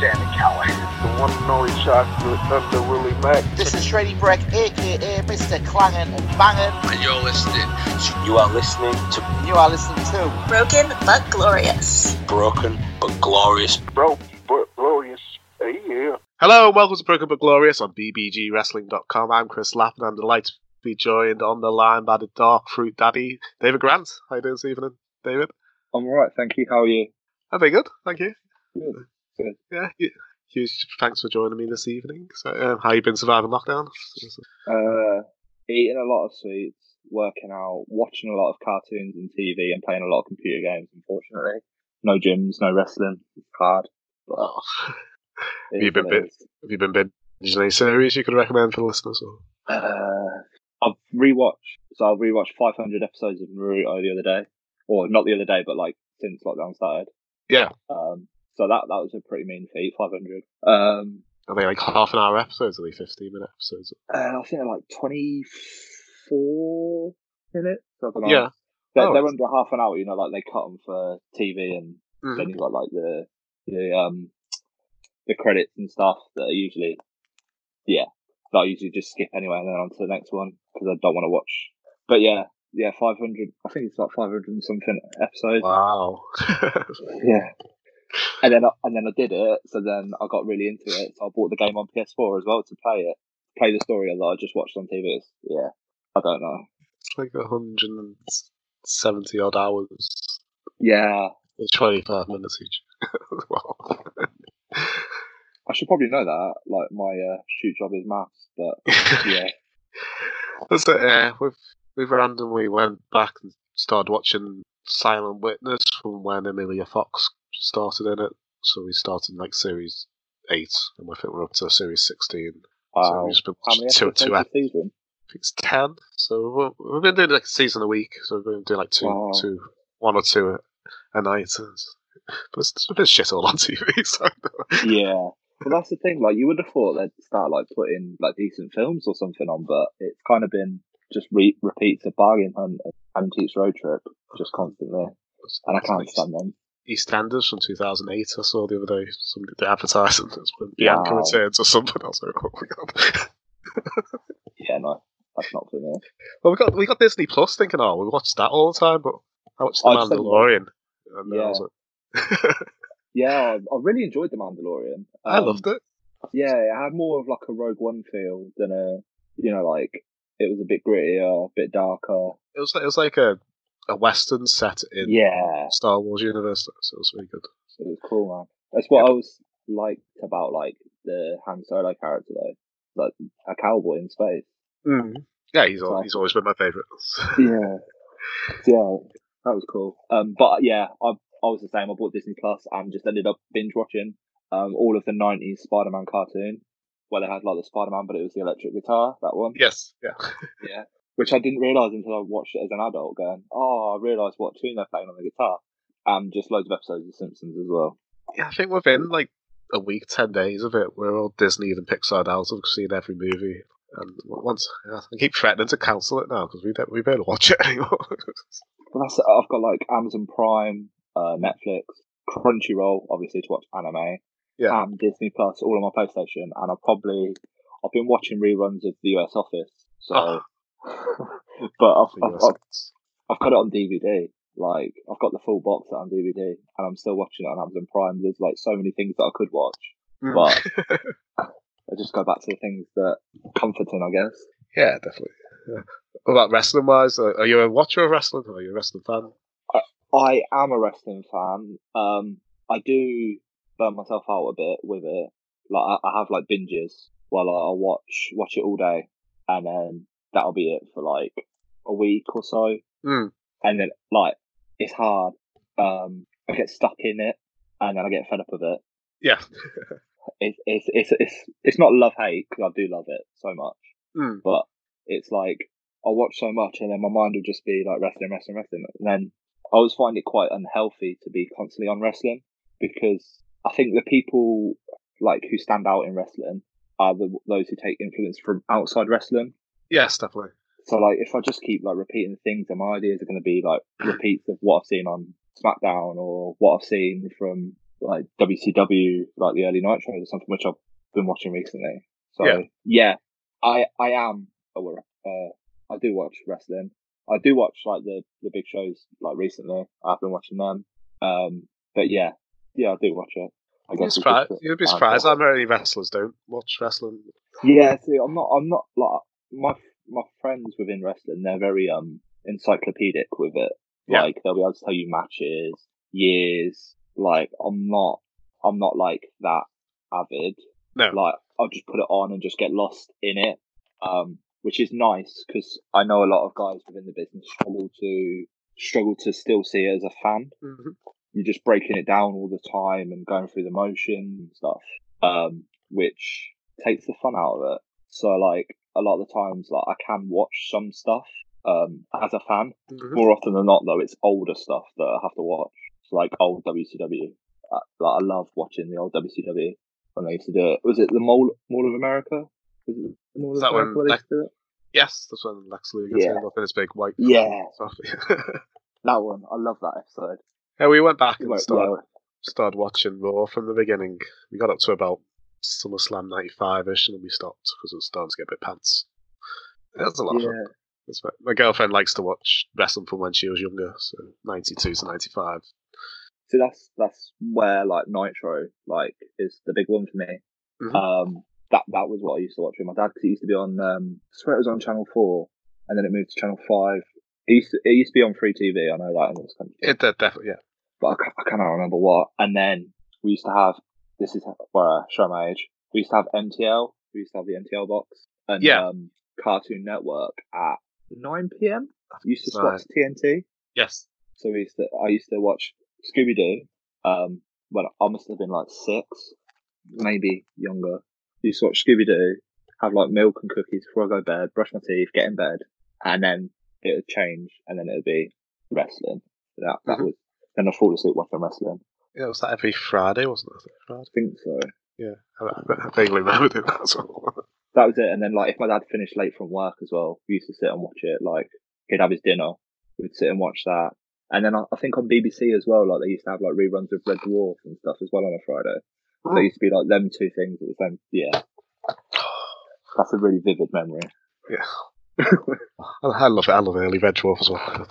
Sammy Callahan. The one and only chocolate Thunder Willie Mack. This is Shreddy Breck, aka Mr. Clangin' and Bangin'. And you're listening to You are listening to You are listening to Broken but glorious. Broken but Glorious. Broken but glorious. Hey, yeah. Hello and welcome to Broken But Glorious on bbgwrestling.com. I'm Chris Lapp and I'm delighted to be joined on the line by the Dark Fruit Daddy, David Grant. How are you doing this evening, David? I'm alright, thank you. How are you? I'm very good, thank you. Good, Yeah, huge thanks for joining me this evening. So, um, how you been surviving lockdown? Uh, eating a lot of sweets, working out, watching a lot of cartoons and TV, and playing a lot of computer games. Unfortunately, no gyms, no wrestling. It's hard. Oh. it Have you been bit- Have you been binging any series you could recommend for the listeners? Or? Uh, I've rewatched. So I've rewatched 500 episodes of Naruto the other day, or not the other day, but like since lockdown started. Yeah. Um. So that that was a pretty mean feat. 500. Um. Are they like half an hour episodes? Are they 15 minute episodes? Uh, I think they're like 24 minutes. Yeah. They're, Oh, they're under half an hour, you know, like they cut them for TV and Mhm. then you've got like the, the, um, the credits and stuff that are usually, yeah, that I usually just skip anyway and then on to the next one because I don't want to watch. But yeah, yeah, 500, I think it's like 500 and something episodes. Wow. Yeah. And then, I, and then I did it, so then I got really into it. So I bought the game on PS4 as well to play it, play the story that I just watched on TV. It's- Yeah, I don't know. it's like 170 odd hours. Yeah, It's 25 minutes each. wow. I should probably know that. Like my uh, shoot job is maths, but yeah, That's it. Uh, we've we've randomly went back and started watching Silent Witness from when Amelia Fox started in it. So we started in like series eight, and I think we're up to series sixteen. So wow. we've been watching two episodes two a season? I think it's ten. So we're, we've been doing like a season a week. So we're going to do like two Wow. two one or two a, a night. But it's, it's a bit shit all on TV. So Yeah, but that's the thing. Like you would have thought they'd start like putting like decent films or something on, but it's kind of been just re- repeats of Bargain Hunt and Antiques Road Trip just constantly, and I can't stand them. EastEnders from 2008. I saw the other day. Somebody the advertising. When Bianca Wow. returns or something. I was like, oh my god. Yeah, no, that's not for me. well, we got we got Disney Plus. Thinking, oh, we watched that all the time, but I watched The I Mandalorian. And then I Yeah. was like, Yeah, I, I really enjoyed The Mandalorian. I Um, loved it. Yeah, it had more of like a Rogue One feel than a, you know, like it was a bit grittier, a bit darker. It was like, it was like a a western set in Yeah, Star Wars universe. So it was really good. it was cool, man. That's what I was liked about like the Han Solo character though, like a cowboy in space. Mm. Yeah, he's he's always been my favourite. Yeah, yeah, that was cool. Um, but yeah, I I was the same. I bought Disney Plus and just ended up binge watching um all of the '90s Spider-Man cartoon, where they had like the Spider-Man, but it was the electric guitar. That one. yes, yeah. Yeah. Which I didn't realise until I watched it as an adult going, oh, I realised what tune they're playing on the guitar. And just loads of episodes of Simpsons as well. Yeah, I think within like a week, ten days of it, we're all Disney and Pixar out. We've seen every movie, and once I keep threatening to cancel it now because we don't we barely watch it anymore. But that's I've got like Amazon Prime, uh, Netflix, Crunchyroll, obviously to watch anime, Yeah. and Disney Plus all on my PlayStation. And I've probably I've been watching reruns of The US Office. So, Oh. But I've, I've, I've, I've got it on DVD. Like I've got the full box set on DVD, and I'm still watching it on Amazon Prime. There's like so many things that I could watch. Mm. but I just go back to the things that comforting, I guess. yeah, definitely. Yeah. What about wrestling wise? Are you a watcher of wrestling? Or Are you a wrestling fan? I am a wrestling fan. Um, I do burn myself out a bit with it. Like I, I have like binges while I, I watch watch it all day, and then that'll be it for like a week or so. Mm. And then like it's hard. Um, I get stuck in it, and then I get fed up with it. Yeah. It's it's it's it's it's not love hate because I do love it so much, Mm. but it's like I watch so much, and then my mind will just be like wrestling, wrestling, wrestling, and then I always find it quite unhealthy to be constantly on wrestling because I think the people like who stand out in wrestling are the those who take influence from outside wrestling. Yes, definitely. So like if I just keep like repeating the things, then my ideas are going to be like repeats of what I've seen on SmackDown or what I've seen from like WCW, like the early Nitros or something, which I've been watching recently. So Yeah. yeah, I I am aware. Uh, I do watch wrestling. I do watch like the the big shows like recently. I've been watching them. Um, but yeah, yeah, I do watch it. I You'd be surprised, just- you'd be surprised how many wrestlers don't watch wrestling. Yeah, see, I'm not. I'm not like my my friends within wrestling. They're very um encyclopedic with it. Yeah. Like they'll be able to tell you matches, years. Like I'm not. I'm not like that avid. No. Like I'll just put it on and just get lost in it. Um, which is nice because I know a lot of guys within the business struggle to struggle to still see it as a fan hmm you're just breaking it down all the time and going through the motion and stuff, um, which takes the fun out of it. So like a lot of the times, like I can watch some stuff um, as a fan. hmm More often than not, though, it's older stuff that I have to watch. It's like old WCW. Uh, like I love watching the old WCW when they used to do it. Was it the Mall Mall of America? Was it the Mall of that America when Lex- used to do it? Yes, that's when Lex Luger Yeah. turned up in his big white Yeah. That one. I love that episode. yeah, we went back and started, started watching Raw from the beginning. We got up to about SummerSlam 95 ish and then we stopped because it was starting to get a bit pants. That's a lot of fun. That's right. My girlfriend likes to watch wrestling from when she was younger, so 92 to 95. So that's that's where like Nitro like is the big one for me. Mhm. Um, that that was what I used to watch with my dad because it used to be on. Um, I swear it was on Channel Four, and then it moved to Channel Five. It used to, it used to be on free TV. I know that in this country, It did definitely, yeah. but I, I cannot remember what. And then we used to have. This is where I show my age. We used to have NTL. We used to have the NTL box and Yeah. um, Cartoon Network at 9 p.m. I used to Right. watch TNT. Yes. So we used to, I used to watch Scooby Doo. Um, when I must have been like six, maybe younger. Used to watch Scooby Doo, have like milk and cookies before I go to bed, brush my teeth, get in bed, and then it would change, and then it would be wrestling. That that Mhm. was. Then I fall asleep watching wrestling. Yeah, was that every Friday, wasn't it? Friday? I think so. Yeah, I, I vaguely remember doing that as well. That was it. And then like if my dad finished late from work as well, we used to sit and watch it. Like he'd have his dinner, we'd sit and watch that. And then I, I think on BBC as well, like they used to have like reruns of Red Dwarf and stuff as well on a Friday. Hmm. There used to be like them two things at the same. Yeah, that's a really vivid memory. I, I love it. I love early Red Dwarf as well.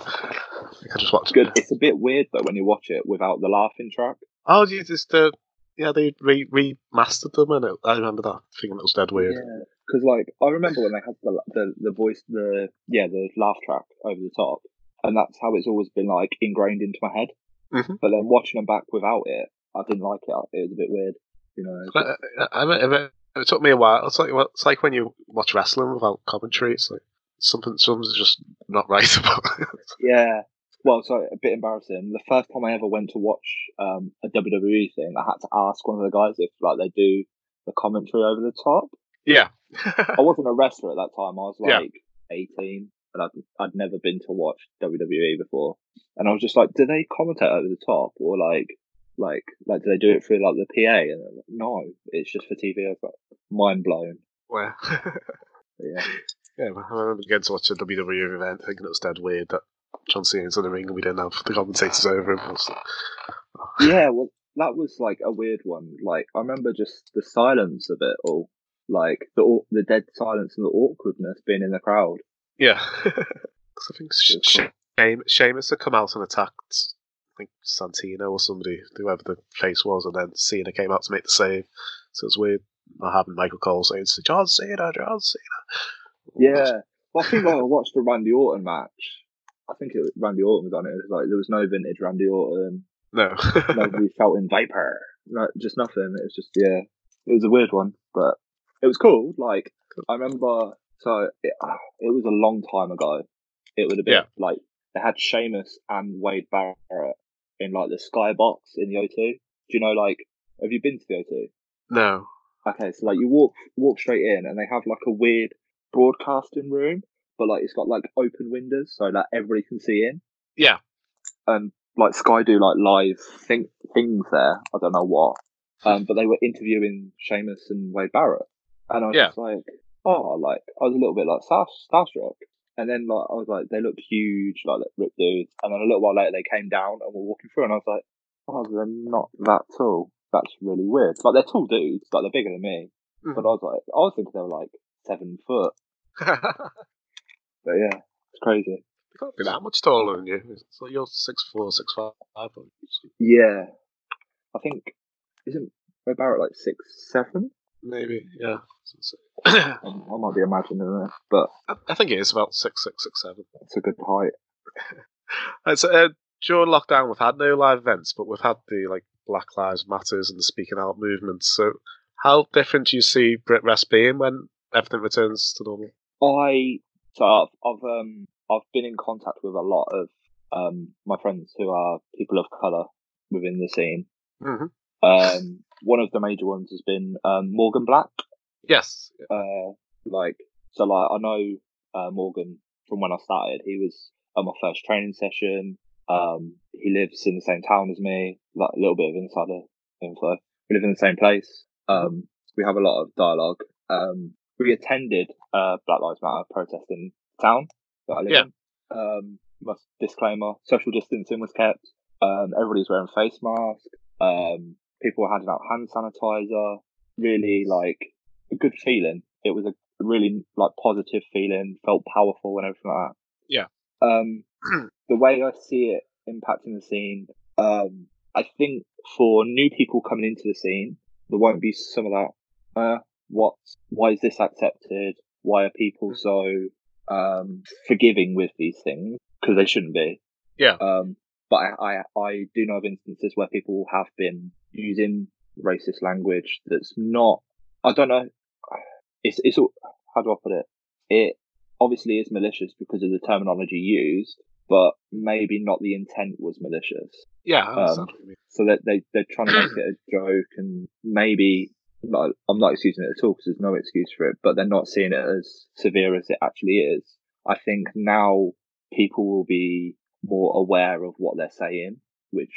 I just watch It's good. It's a bit weird though when you watch it without the laughing track. Oh, you just uh, yeah, they re- remastered them, and it, I remember that thinking it was dead weird. Yeah, because like I remember when they had the the the voice the yeah the laugh track over the top, and that's how it's always been like ingrained into my head. Mhm. But then watching them back without it, I didn't like it. It was a bit weird, you know. Uh, I, I, I, it took me a while. It's like it's like when you watch wrestling without commentary. It's like something something's just not right about it. Yeah. Well, so a bit embarrassing. The first time I ever went to watch um, a WWE thing, I had to ask one of the guys if like they do the commentary over the top. yeah. I wasn't a wrestler at that time. I was Yeah. like 18 and I'd, I'd never been to watch WWE before. And I was just like, do they commentate over the top or like, like, like, do they do it through like the PA? And like, no, it's just for TV. I was like, mind blown. Where? Yeah. yeah, I remember getting to watch a WWE event, thinking it was dead weird that John Cena's in the ring and we didn't have the commentators over him. It oh. yeah, well, that was like a weird one. Like, I remember just the silence of it all. Like, the, the dead silence and the awkwardness being in the crowd. Yeah. I think Sh- cool. Shame, Sheamus had come out and attacked, I think Santino or somebody, whoever the face was, and then Cena came out to make the save. So it's weird not having Michael Cole saying to John Cena, John Cena. Yeah. Well, I think I watched the Randy Orton match. I think it was Randy Orton was on it. It was like there was no vintage Randy Orton, No. nobody shouting Viper, no, just nothing. It was just yeah, it was a weird one, but it was cool. Like I remember, so it, it was a long time ago. It would have been Yeah. like they had Sheamus and Wade Barrett in like the skybox in the O2. Do you know like have you been to the O2? no. Okay, so like you walk walk straight in, and they have like a weird broadcasting room, but like it's got like open windows, so like everybody can see in. Yeah. and like Sky do like live thing, things there. I don't know what, um, but they were interviewing Sheamus and Wade Barrett, and I was Yeah. just like, oh, like I was a little bit like star starstruck. And then like I was like, they looked huge, like ripped dudes. And then a little while later, they came down and were walking through, and I was like, oh, they're not that tall. That's really weird. Like they're tall dudes, like they're bigger than me. Mhm. But I was like, I was thinking they were like seven foot. But yeah, it's crazy. They can't be that much taller than you. So you're six four, six five. Yeah, I think isn't Wade Barrett like six seven? Maybe, yeah. I might be imagining it, but I I think it is about six six six seven. it's a good height. It's, uh, during lockdown, we've had no live events, but we've had the like Black Lives Matters and the Speaking Out movement. So, how different do you see Brit Rest being when everything returns to normal? I so I've, I've um I've been in contact with a lot of um my friends who are people of color within the scene. Mhm. Um, one of the major ones has been um, Morgan Black. Yes. Uh, like so, like I know uh, Morgan from when I started. He was at my first training session. Um, he lives in the same town as me. Like a little bit of insider info. We live in the same place. Um, we have a lot of dialogue. Um, we attended uh, Black Lives Matter protest in town that I live Yeah. in. Um, must disclaimer: social distancing was kept. Um, everybody's wearing face masks. Um, people were handing out hand sanitizer. Really, like a good feeling. It was a really like positive feeling. Felt powerful and everything like that. Yeah. Um, the way I see it impacting the scene, um, I think for new people coming into the scene, there won't be some of that. Uh, what? Why is this accepted? Why are people so um, forgiving with these things? Because they shouldn't be. Yeah. Um, but I, I, I do know of instances where people have been using racist language that's not. I don't know. It's it's all- how do I put it? It obviously is malicious because of the terminology used, but maybe not the intent was malicious. Yeah. Um, understand what you mean. So that they they're trying to make it a joke, and maybe not, I'm not excusing it at all because there's no excuse for it, but they're not seeing it as severe as it actually is. I think now people will be more aware of what they're saying, which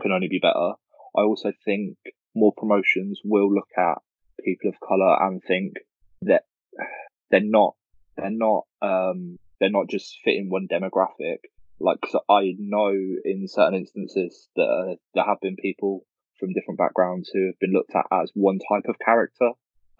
can only be better. I also think more promotions will look at people of color and think that they're not they're not um they're not just fitting one demographic. Like 'cause I know in certain instances that uh, there have been people from different backgrounds who have been looked at as one type of character.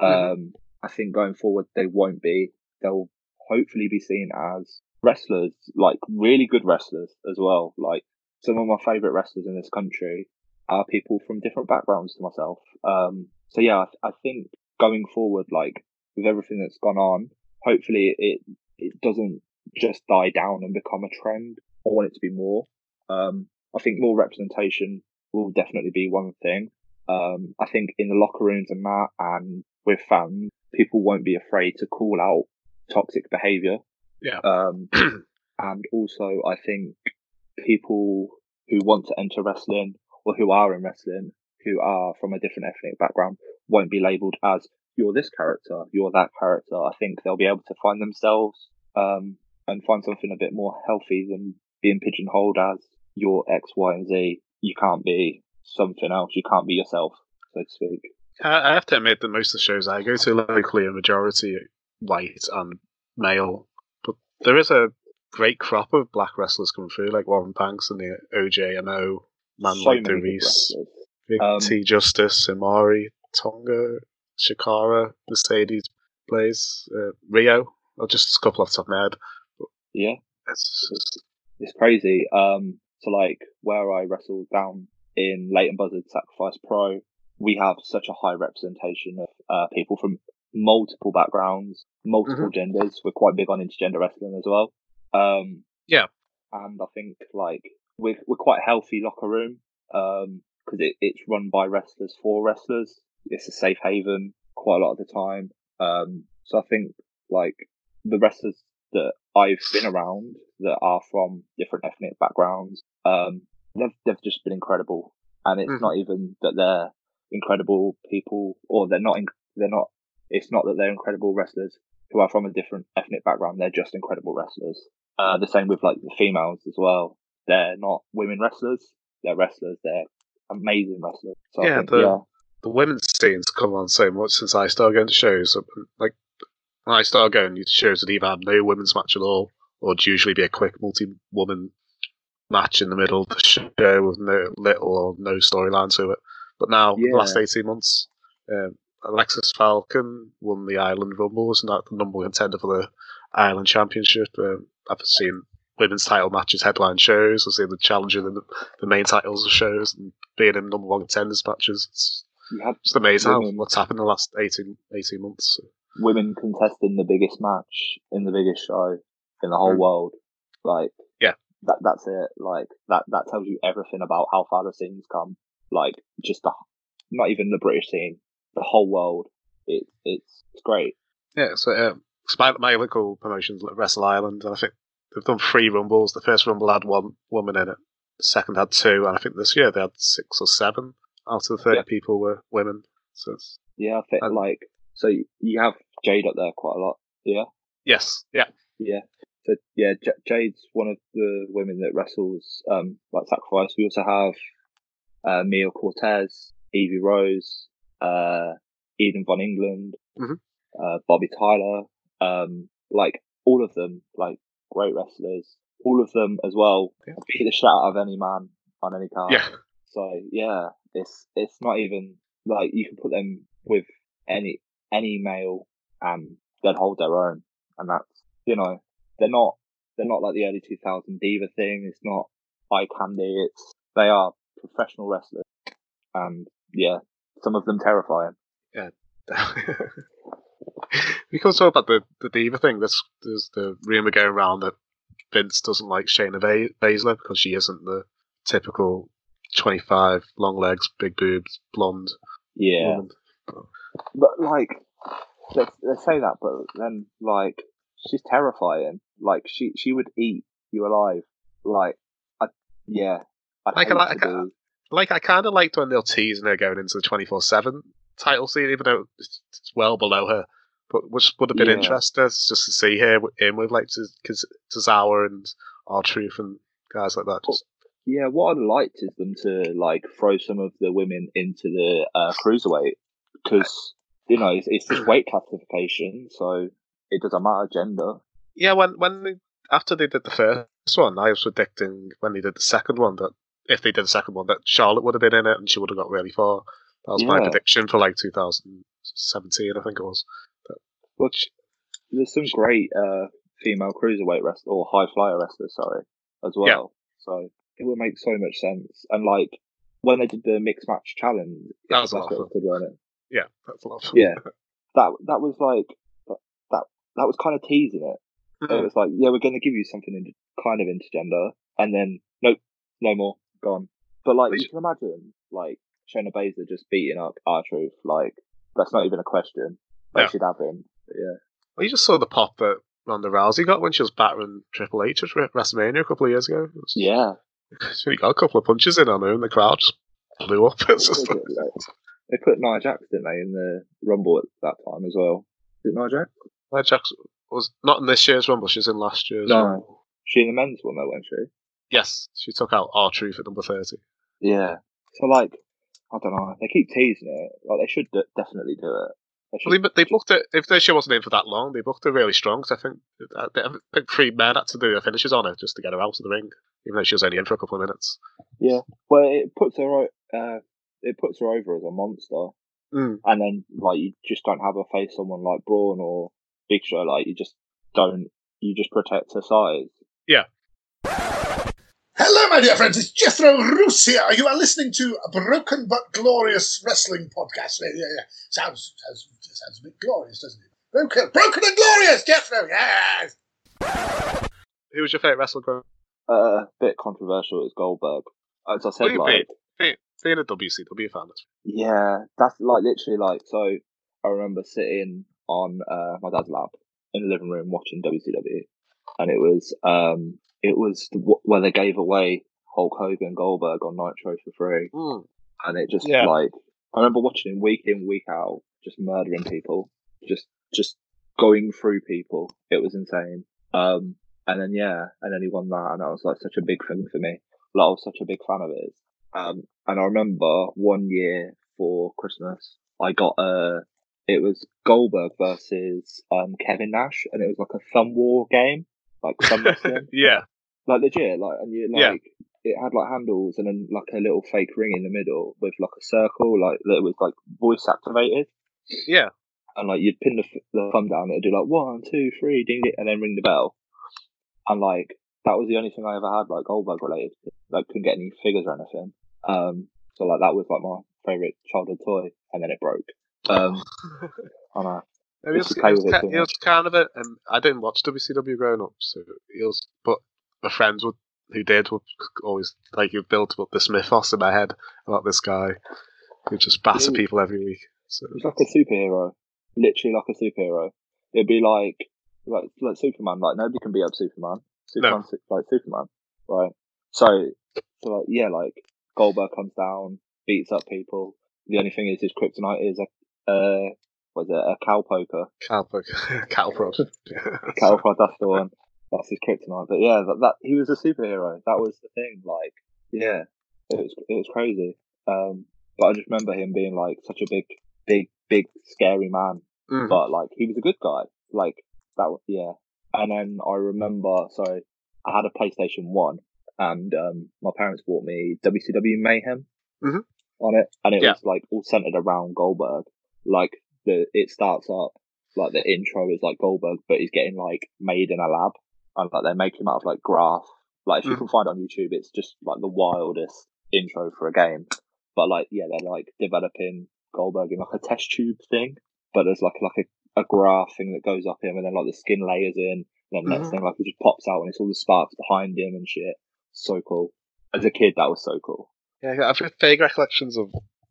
Mhm. Um, I think going forward they won't be. They'll hopefully be seen as wrestlers, like really good wrestlers as well. Like some of my favorite wrestlers in this country are people from different backgrounds to myself. Um, so yeah, I, I think going forward, like with everything that's gone on, hopefully it it doesn't just die down and become a trend. I want it to be more. Um, I think more representation will definitely be one thing. Um, I think in the locker rooms and that, and with fans, people won't be afraid to call out toxic behaviour. Yeah. Um, and also I think people who want to enter wrestling or who are in wrestling, who are from a different ethnic background, won't be labelled as you're this character, you're that character. I think they'll be able to find themselves um, and find something a bit more healthy than being pigeonholed as you're X, Y, and Z. You can't be something else. You can't be yourself, so to speak. I have to admit that most of the shows I go to locally are majority white and male, but there is a great crop of black wrestlers coming through, like Warren Banks and the OJMO, man so like Reese. Big Um, T Justice, Imari, Tonga, Shikara, Mercedes Blaze, uh, Rio. Or just a couple off the top of my head. Yeah. It's it's crazy. Um, so like where I wrestled down in Leighton Buzzard Sacrifice Pro, we have such a high representation of uh, people from multiple backgrounds, multiple genders. We're quite big on intergender wrestling as well. Um, Yeah. and I think like we're we're quite a healthy locker room um because it, it's run by wrestlers for wrestlers. It's a safe haven quite a lot of the time. Um, so I think like the wrestlers that I've been around that are from different ethnic backgrounds, um, they've they've just been incredible. And it's Mhm. not even that they're incredible people, or they're not. In, they're not. It's not that they're incredible wrestlers who are from a different ethnic background. They're just incredible wrestlers. Uh, the same with like the females as well. they're not women wrestlers. They're wrestlers. They're amazing wrestlers. So Yeah, think, the- yeah, the women's scene's come on so much since I started going to shows. Like when I started going to shows, would either have no women's match at all, or it'd usually be a quick multi-woman match in the middle of the show with no little or no storyline to it. But now, the last eighteen months, um, Alexis Falcon won the Ireland Rumble, was not the number one contender for the Ireland Championship. Um, I've seen women's title matches headline shows. I've seen the challenger the, the main titles of shows and being in number one contenders matches. It's just amazing Women. what's happened in the last 18, 18 months. women contesting the biggest match in the biggest show in the whole Mm. world. Like, Yeah. That that's it. Like that that tells you everything about how far the scene's come. Like, just the not even the British scene, the whole world. It it's it's great. Yeah, so um, my, my local promotions like Wrestle Island, and I think they've done three rumbles. The first rumble had one woman in it, the second had two, and I think this year they had six or seven out of the 30 Yeah. people were women. So it's, Yeah, I think And- like so you have Jade up there quite a lot. Yeah, yes, yeah, yeah. So yeah, J- Jade's one of the women that wrestles um like Sacrifice. We also have uh, Mia Cortez, Evie Rose, uh, Eden Von England, Mhm. uh, Bobby Tyler, um, like all of them, like great wrestlers. All of them as well Yeah. beat the shit out of any man on any card. yeah. So yeah, it's it's not even like you can put them with any any male and they'd hold their own, and that's you know they're not they're not like the early 2000 diva thing. It's not eye candy. It's they are professional wrestlers, and yeah, some of them terrifying. Yeah. we can talk about the, the diva thing. There's, there's the rumor going around that Vince doesn't like Shayna Baszler because she isn't the typical 25, long legs, big boobs, blonde Yeah, woman. but like they they say that, but then like she's terrifying. Like she she would eat you alive. Like I yeah. I'd Like, I like- be- Like, I kind of liked when they're teasing her going into the 24 7 title scene, even though it's it's well below her. But which would have been Yeah. interesting just to see her in with like Taz- Tozawa and R Truth and guys like that. Just, Yeah, what I'd liked is them to like throw some of the women into the uh, cruiserweight because you know it's, it's just weight classification, so it doesn't matter gender. Yeah, when when they, after they did the first one, I was predicting when they did the second one that if they did the second one, that Charlotte would have been in it and she would have got really far. That was my prediction for like 2017, I think it was. Which there's some great uh, female cruiserweight wrestler or high flyer wrestlers, sorry, as well. Yeah. So it would make so much sense. And like when they did the mixed match challenge, That was that's awful. what it it? Yeah, that's a lot. Yeah, that that was like that that was kind of teasing it. Mm. It was like, yeah, we're going to give you something in, kind of intergender, and then nope, no more, gone. But like, Which- you can imagine like Shayna Baszler just beating up R Truth. Like, that's not even a question. They No. should have him. But yeah, Well, you just saw the pop that Ronda Rousey got when she was battering Triple H at WrestleMania a couple of years ago. Was- yeah. She got a couple of punches in on her, and the crowd just blew up. It's just like, they put Nia Jax, didn't they, in the Rumble at that time as well? Did Nia Jax? Nia Jax was not in this year's Rumble. She was in last year's No. Rumble. She in the men's one though, wasn't she? Yes, she took out R Truth at number thirty. Yeah. So like, I don't know. They keep teasing it. Like they should d- definitely do it. They should Well, they, they booked it. If the show wasn't in for that long, they booked it really strong. 'cause I think uh, they- I think three men had to do their finishes on her just to get her out of the ring, even though she was only in for a couple of minutes. Yeah. Well, it puts her uh, it puts her over as a monster, Mm. and then like you just don't have her face someone like Braun or Big Show. Like you just don't. You just protect her size. Yeah. Hello, my dear friends. It's Jethro Roos here. You are listening to a Broken but Glorious Wrestling Podcast. Yeah, yeah, yeah. Sounds, sounds, sounds a bit glorious, doesn't it? Broken, broken and glorious, Jethro. Yes. Who was your favourite wrestler growing? Uh, a bit controversial is Goldberg. As I said, What do you like Being, being a WCW fan, that's- yeah, that's like literally like so. I remember sitting on uh, my dad's lap in the living room watching WCW, and it was um it was the, where they gave away Hulk Hogan Goldberg on Nitro for free. Mm. and it just Yeah. like I remember watching him week in week out, just murdering people, just just going through people. It was insane. Um, and then yeah, and then he won that, and that was like such a big thing for me. Like I was such a big fan of his. Um, and I remember one year for Christmas, I got a. It was Goldberg versus um Kevin Nash, and it was like a thumb war game, like thumb wrestling, Yeah. like legit, like and you Yeah. like it had like handles and then like a little fake ring in the middle with like a circle, like that was like voice activated Yeah. and like you'd pin the, the thumb down, it'd do like one, two, three, ding it, and then ring the bell. And like that was the only thing I ever had like Goldberg related. Like couldn't get any figures or anything. Um, so like that was like my favorite childhood toy, and then it broke. Um, I know. I mean, it was, it was, with it it was kind of a. Um, I didn't watch WCW growing up, so it was. But my friends would, who did would always like you built up this mythos in my head about this guy who just batter people every week. So was like a superhero, literally like a superhero. It'd be like like like Superman. Like nobody can beat up Superman. Superman like Superman, right? So so like yeah, like Goldberg comes down, beats up people. The only thing is his kryptonite is a uh was it a cow poker? Calprod, Calprod. Cattle prod, that's the one. That's his kryptonite. But yeah, that, that he was a superhero. That was the thing. Like, yeah, it was it was crazy. Um, but I just remember him being like such a big, big, big, scary man. Mhm. But like, he was a good guy. Like that. was Yeah. And then I remember, so I had a PlayStation One, and um, my parents bought me WCW Mayhem Mhm. on it, and it Yeah. was like all centered around Goldberg. Like the it starts up like the intro is like Goldberg, but he's getting like made in a lab, and like they make him out of like grass. Like if you Mhm. can find it on YouTube, it's just like the wildest intro for a game. But like yeah, they're like developing Goldberg in like a test tube thing, but there's like like a, a graph thing that goes up him, and then like the skin layers in, and then next Mhm. thing like he just pops out, and it's all the sparks behind him and shit. So cool. As a kid, that was so cool. Yeah, I've got vague recollections of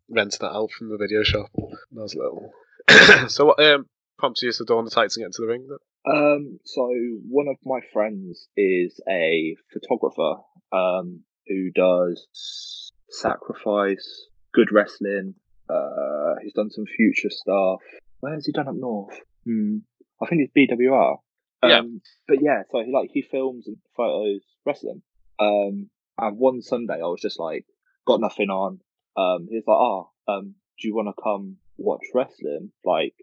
renting it out from the video shop when I was little. so what um, prompted you to don the tights and get into the ring? Then? Um, so one of my friends is a photographer, um, who does sacrifice, good wrestling. Uh, he's done some future stuff. Where has he done up north? Hmm. I think it's BWR. Um, Yeah. But yeah, so he like he films and photos wrestling. Um, and one Sunday I was just like, got nothing on. Um, he's like, oh, um, do you want to come watch wrestling? Like,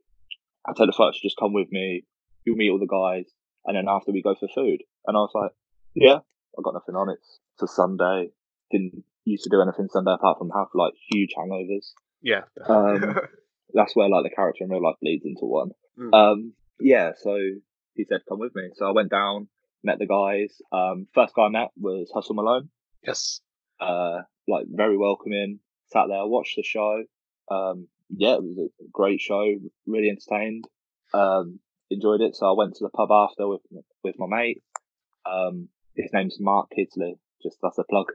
I tell the folks, just come with me. You'll meet all the guys, and then after we go for food. And I was like, yeah, I got nothing on. It's it's a Sunday. Didn't used to do anything Sunday apart from have like huge hangovers. Yeah. Um, that's where like the character in real life bleeds into one. Mm. Um, yeah, so he said, come with me. So I went down, met the guys. Um, first guy I met was Hustle Malone. yes. Uh, like very welcoming. Sat there, watched the show. Um, yeah, it was a great show. Really entertained. Um, enjoyed it. So I went to the pub after with with my mate. Um, his name's Mark Kidsley. Just that's a plug.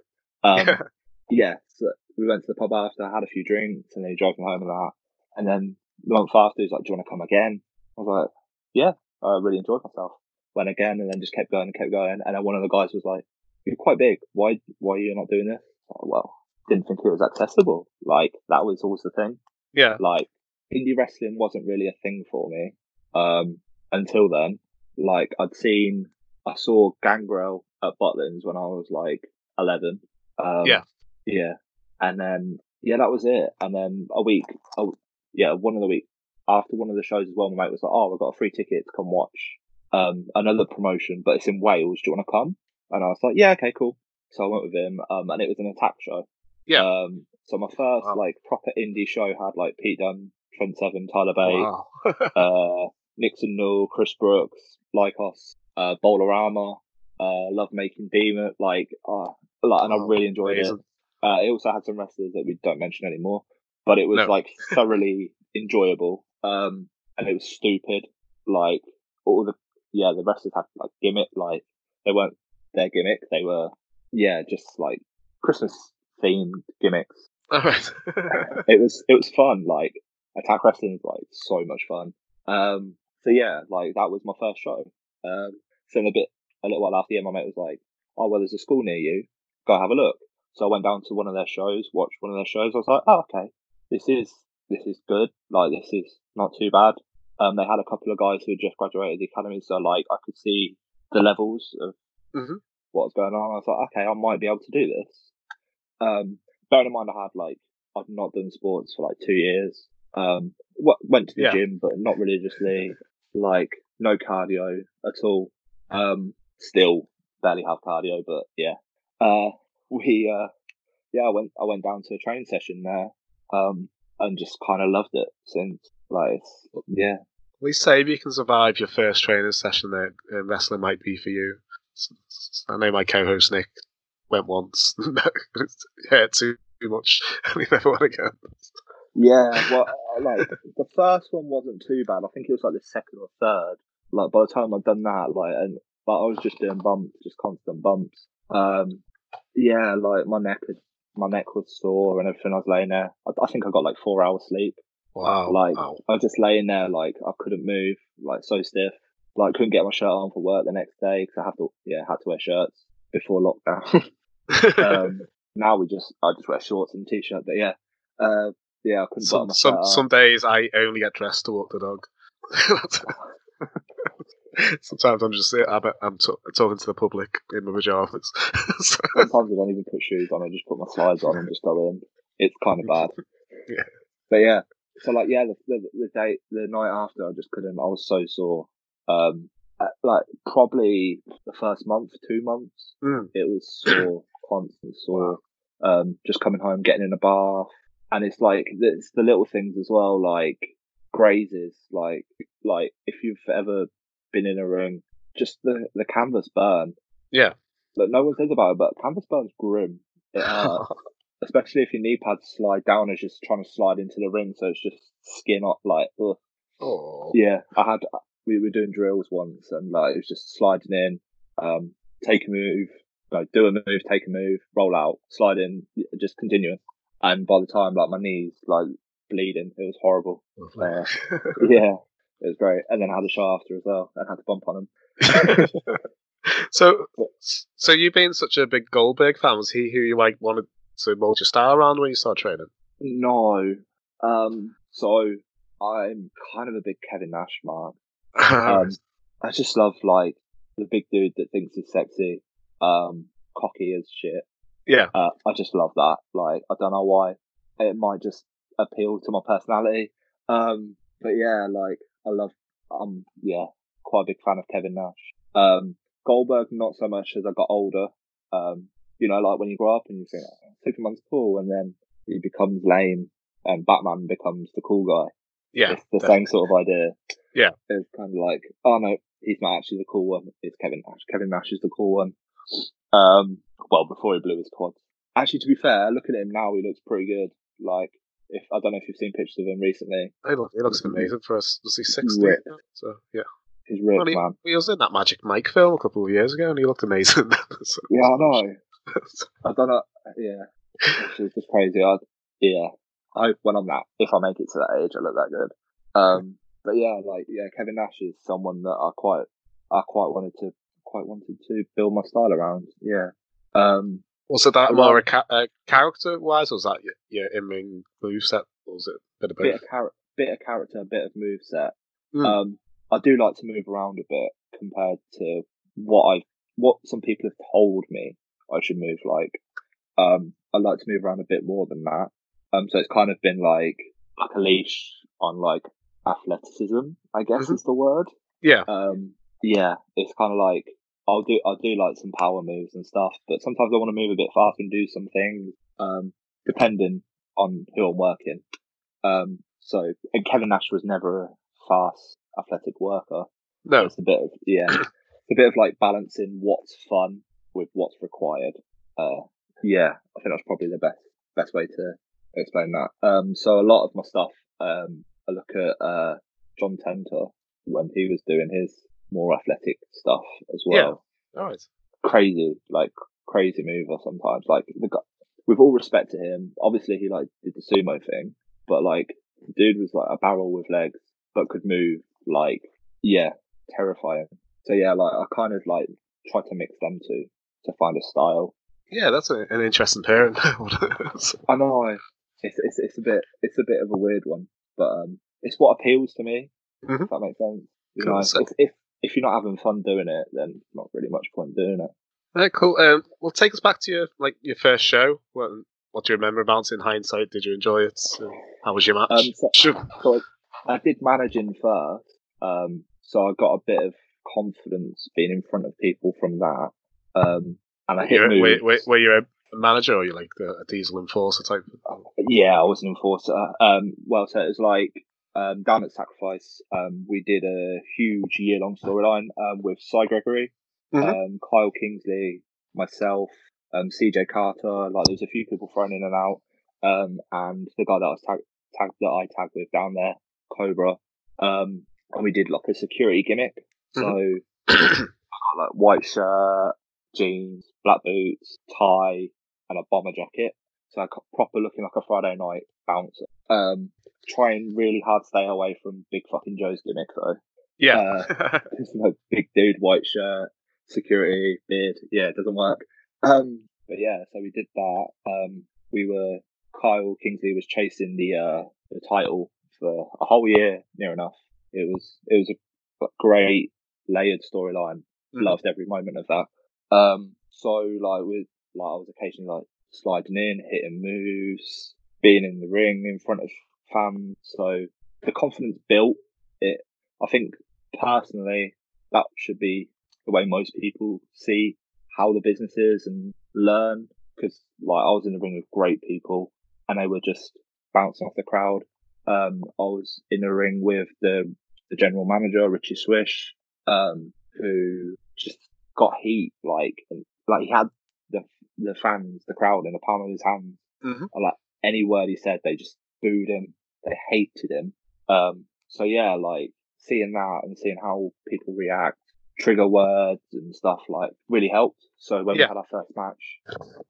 Um, yeah, so we went to the pub after, had a few drinks, and then he drove me home and that. And then the month after, he's like, "Do you want to come again?" I was like, "Yeah, I really enjoyed myself." Went again, and then just kept going and kept going. And then one of the guys was like, "You're quite big. Why? Why are you not doing this?" Like, well, didn't think it was accessible. Like that was always the thing. Yeah. Like indie wrestling wasn't really a thing for me um, until then. Like I'd seen, I saw Gangrel at Butlins when I was like eleven. Um, Yeah. yeah, and then yeah, that was it. And then a week, oh yeah, one of the week after one of the shows as well, my mate was like, "Oh, we've got a free ticket to come watch um, another promotion, but it's in Wales. Do you want to come?" And I was like, "Yeah, okay, cool." So I went with him, um, and it was an attack show. Yeah. Um, so my first Wow. like proper indie show had like Pete Dunne, Trent Seven, Tyler Bate, Wow. uh, Nixon Newell, Chris Brooks, Lykos, uh, Bolarama, uh, Love Making Demon, like, uh, like, and I really enjoyed amazing. it. Uh, it also had some wrestlers that we don't mention anymore, but it was No. like thoroughly enjoyable. Um, and it was stupid. Like all the, yeah, the wrestlers had like gimmick, like they weren't their gimmick. They were, yeah, just like Christmas themed gimmicks All right. it was it was fun. Like attack wrestling is like so much fun. Um, so yeah, like that was my first show. Um, so in a bit, a little while after, yeah, my mate was like, "Oh well, there's a school near you. Go have a look." So I went down to one of their shows, watched one of their shows. I was like, "Oh, okay, this is this is good. Like this is not too bad." Um, they had a couple of guys who had just graduated the academy, so like I could see the levels of Mhm. what was going on. I was like, okay, I might be able to do this. Um, bearing in mind I had like I've not done sports for like two years. Um, went to the Yeah. gym, but not religiously. Like no cardio at all. Um, still barely have cardio, but yeah. Uh, we uh, yeah, I went I went down to a training session there. Um, and just kind of loved it since. Like, yeah, We say if you can survive your first training session, that uh, wrestling might be for you. I know my co-host Nick went once, hurt too, too much, and he never went again. Yeah, well, uh, like the first one wasn't too bad. I think it was like the second or third. Like by the time I'd done that, like and like I was just doing bumps, just constant bumps. Um, yeah, like my neck, had, my neck was sore and everything. I was laying there. I, I think I got like four hours sleep. Wow, Like wow. I was just laying there, like I couldn't move, like so stiff. Like couldn't get my shirt on for work the next day because I have to, yeah, had to wear shirts before lockdown. Um, now we just, I just wear shorts and t-shirt. But yeah, uh, yeah, I couldn't some some some days I only get dressed to walk the dog. Sometimes I'm just I'm, I'm t- talking to the public in my pajamas. So- Sometimes I don't even put shoes on. I just put my slides on and just go in. It's kind of bad. Yeah. But yeah, so like yeah, the, the the day the night after, I just couldn't. I was so sore. Um, uh, like probably the first month, two months, Mm. it was sore, constant sore. Um, just coming home, getting in a bath, and it's like it's the little things as well, like grazes, like like if you've ever been in a room, just the the canvas burn. Yeah. Look, no one says about it, but canvas burn's grim. It. Especially if your knee pads slide down as you're trying to slide into the ring, so it's just skin up like, ugh. oh, Yeah, I had, we were doing drills once and like, it was just sliding in, um, take a move, like do a move, take a move, roll out, slide in, just continuous. And by the time like my knees like bleeding, it was horrible. Uh, yeah, it was great. And then I had a show after as well and had to bump on him. so, so you being such a big Goldberg fan, was he who you like wanted to mold your style around when you started training? No. Um, so I'm kind of a big Kevin Nash man. Um, I just love like the big dude that thinks he's sexy, um, cocky as shit. yeah, Uh, I just love that. Like, I don't know why. It might just appeal to my personality. Um, but yeah, like, I love, I'm, yeah, quite a big fan of Kevin Nash. Um, Goldberg, not so much as I got older. Um, you know, like when you grow up and you think, oh, Superman's cool, and then he becomes lame and Batman becomes the cool guy. yeah, It's the definitely. same sort of idea. Yeah. It's kind of like, oh no, he's not actually the cool one. It's Kevin Nash. Kevin Nash is the cool one. Um, well, before he blew his quads. Actually, to be fair, looking at him now, he looks pretty good. Like, if I don't know if you've seen pictures of him recently, He, look, he looks amazing for us. Was he sixty? Ripped. So yeah, he's ripped, Well, he, man. he was in that Magic Mike film a couple of years ago, and he looked amazing. So- Yeah, I know. I don't know. Yeah, it's just crazy. I, yeah, I hope when I'm that, if I make it to that age, I look that good. Um, but yeah, like yeah, Kevin Nash is someone that I quite, I quite wanted to, quite wanted to build my style around. Yeah. Um, Was it that more ca- uh, character wise, or was that your, your in-ring moveset, or was it a bit of bit of char- bit of character, a bit of move set. Mm. Um, I do like to move around a bit compared to what I, what some people have told me I should move like. Um, I like to move around a bit more than that. Um, so it's kind of been like like a leash on like athleticism, I guess Mhm. is the word. Yeah, Um, yeah, it's kind of like I'll do I'll do like some power moves and stuff, but sometimes I want to move a bit faster and do some things, um, depending on who I'm working. Um, so and Kevin Nash was never a fast athletic worker. no, It's a bit of yeah, it's a bit of like balancing what's fun with what's required. Uh, yeah, I think that's probably the best best way to explain that. Um, so a lot of my stuff, um, I look at uh John Tenta when he was doing his more athletic stuff as well. Yeah. right. Crazy, like crazy mover sometimes. Like the guy, with all respect to him, obviously he like did the sumo thing, but like the dude was like a barrel with legs, but could move like yeah, terrifying. So yeah, like I kind of like try to mix them two to find a style. Yeah, that's a, an interesting pairing. I know it's it's it's a bit it's a bit of a weird one, but um, it's what appeals to me. Mhm. If that makes sense. Cool. know, So- if, if if you're not having fun doing it, then not really much point doing it. Alright, cool. Um, well, take us back to your like your first show. What, what do you remember about it in hindsight? Did you enjoy it? How was your match? Um, so, Sure. so I, did managing first, um, so I got a bit of confidence being in front of people from that. Um, and I hit were, moves. were, were you a manager or you like a diesel enforcer type? Yeah, I was an enforcer. Um, well, so it was like um, down at Sacrifice, um, we did a huge year-long storyline um, with Cy Gregory, Mhm. um, Kyle Kingsley, myself, um, CJ Carter. Like, there was a few people thrown in and out, um, and the guy that I was tag, tag that I tagged with down there, Cobra. Um, and we did like a security gimmick. So I got like white shirt, jeans, black boots, tie, and a bomber jacket. So like proper looking like a Friday night bouncer. Um, trying really hard to stay away from Big Fucking Joe's gimmick though. Yeah. Like big dude, white shirt, security, beard. Yeah, it doesn't work. Um, but yeah, so we did that. Um, we were Kyle Kingsley was chasing the uh the title for a whole year, near enough. It was it was a great layered storyline. Mhm. Loved every moment of that. Um, so like with like I was occasionally like sliding in, hitting moves, being in the ring in front of fans. So the confidence built. It, I think personally, that should be the way most people see how the business is and learn. Because like I was in the ring with great people, and they were just bouncing off the crowd. Um, I was in the ring with the the general manager Richie Swish, um, who just got heat like and, like he had the the fans, the crowd in the palm of his hand. Mhm. And like any word he said, they just booed him. They hated him. Um, so yeah, like seeing that and seeing how people react, trigger words and stuff like really helped. So when Yeah. we had our first match,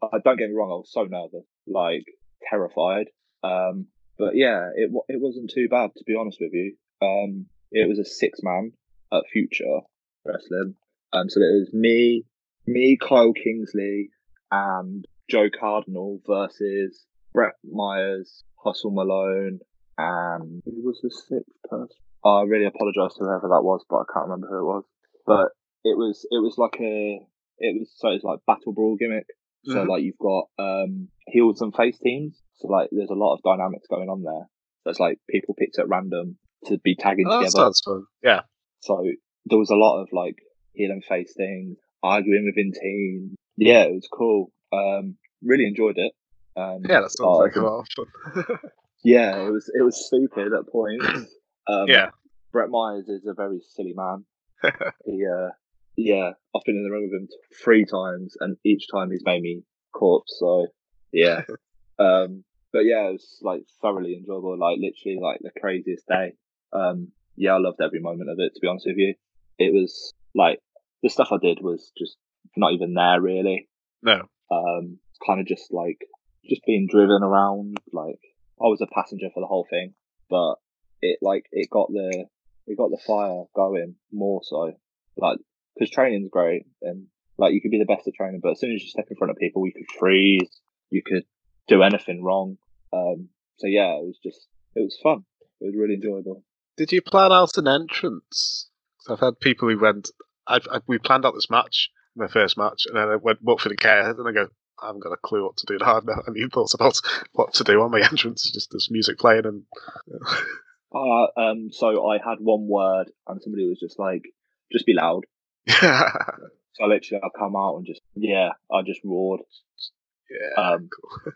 uh, don't get me wrong, I was so nervous, like terrified. Um, but yeah, it it wasn't too bad to be honest with you. Um, it was a six man at Future Wrestling. Um, so it was me, me, Kyle Kingsley, and Joe Cardinal versus Brett Myers, Hustle Malone, and who was the sixth person? I really apologise to whoever that was, but I can't remember who it was. But it was it was like a it was so it's like battle brawl gimmick. So Mhm. like you've got um heels and face teams. So like there's a lot of dynamics going on there. So it's like people picked at random to be tagging Oh, that together. sounds fun. Yeah. So there was a lot of like heel and face things, arguing within teams. Yeah, it was cool. Um, really enjoyed it. Um, Yeah, that sounds like a lot of fun. yeah, it was it was stupid at points. Um, yeah. Brett Myers is a very silly man. he, uh, yeah, I've been in the room with him three times, and each time he's made me corpse. So yeah, um, but yeah, it was like thoroughly enjoyable. Like literally, like the craziest day. Um, yeah, I loved every moment of it. To be honest with you, it was like the stuff I did was just not even there really. No. Um, kind of just like just being driven around. Like I was a passenger for the whole thing, but it like it got the it got the fire going more so. Like because training's great and like you could be the best at training, but as soon as you step in front of people, you could freeze, you could do anything wrong. Um, so yeah, it was just it was fun. It was really enjoyable. Did you plan out an entrance? 'Cause I've had people who went. I've, I, we planned out this match, my first match, and then I went up for the care, and I go, I haven't got a clue what to do now. I haven't even thought about what to do on my entrance. It's just this music playing, and Uh, um, so I had one word, and somebody was just like, "Just be loud." yeah, So literally, I come out and just yeah, I just roared. Um, cool.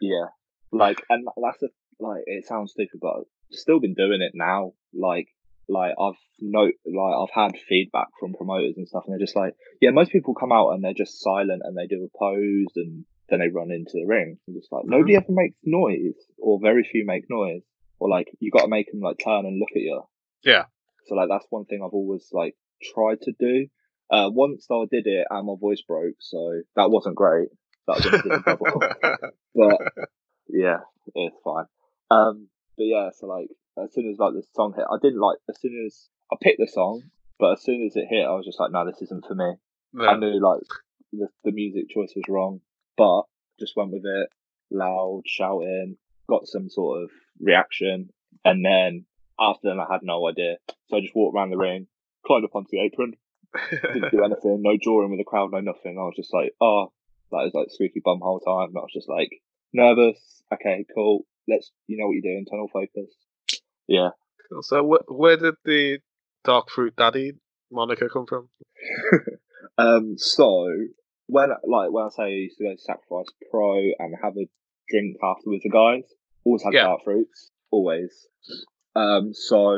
yeah, like, and that's a like. It sounds stupid, but I've still been doing it now. Like, like I've no, like I've had feedback from promoters and stuff, and they're just like, yeah, most people come out and they're just silent and they do a pose and then they run into the ring. And just like nobody ever makes noise, or very few make noise, or like you got to make them like turn and look at you. Yeah. So like that's one thing I've always like tried to do. Uh, once I did it and my voice broke, so that wasn't great. That was double. but yeah, it's fine. Um, but yeah, so like as soon as like the song hit, I didn't like as soon as I picked the song, but as soon as it hit, I was just like, no, this isn't for me. I knew like the, the music choice was wrong, but just went with it, loud, shouting, got some sort of reaction, and then after then I had no idea. So I just walked around the ring, climbed up onto the apron, didn't do anything, no drawing with the crowd, no nothing. I was just like, oh, that was like squeaky bum whole time. And I was just like nervous. Okay, cool. Let's, you know what you're doing. Tunnel focus. Yeah. So wh- where did the dark fruit daddy moniker come from? Um. So when like when I say I used to go to Sacrifice Pro and have a drink after with the guys, always had Yeah. dark fruits. Always. Um. So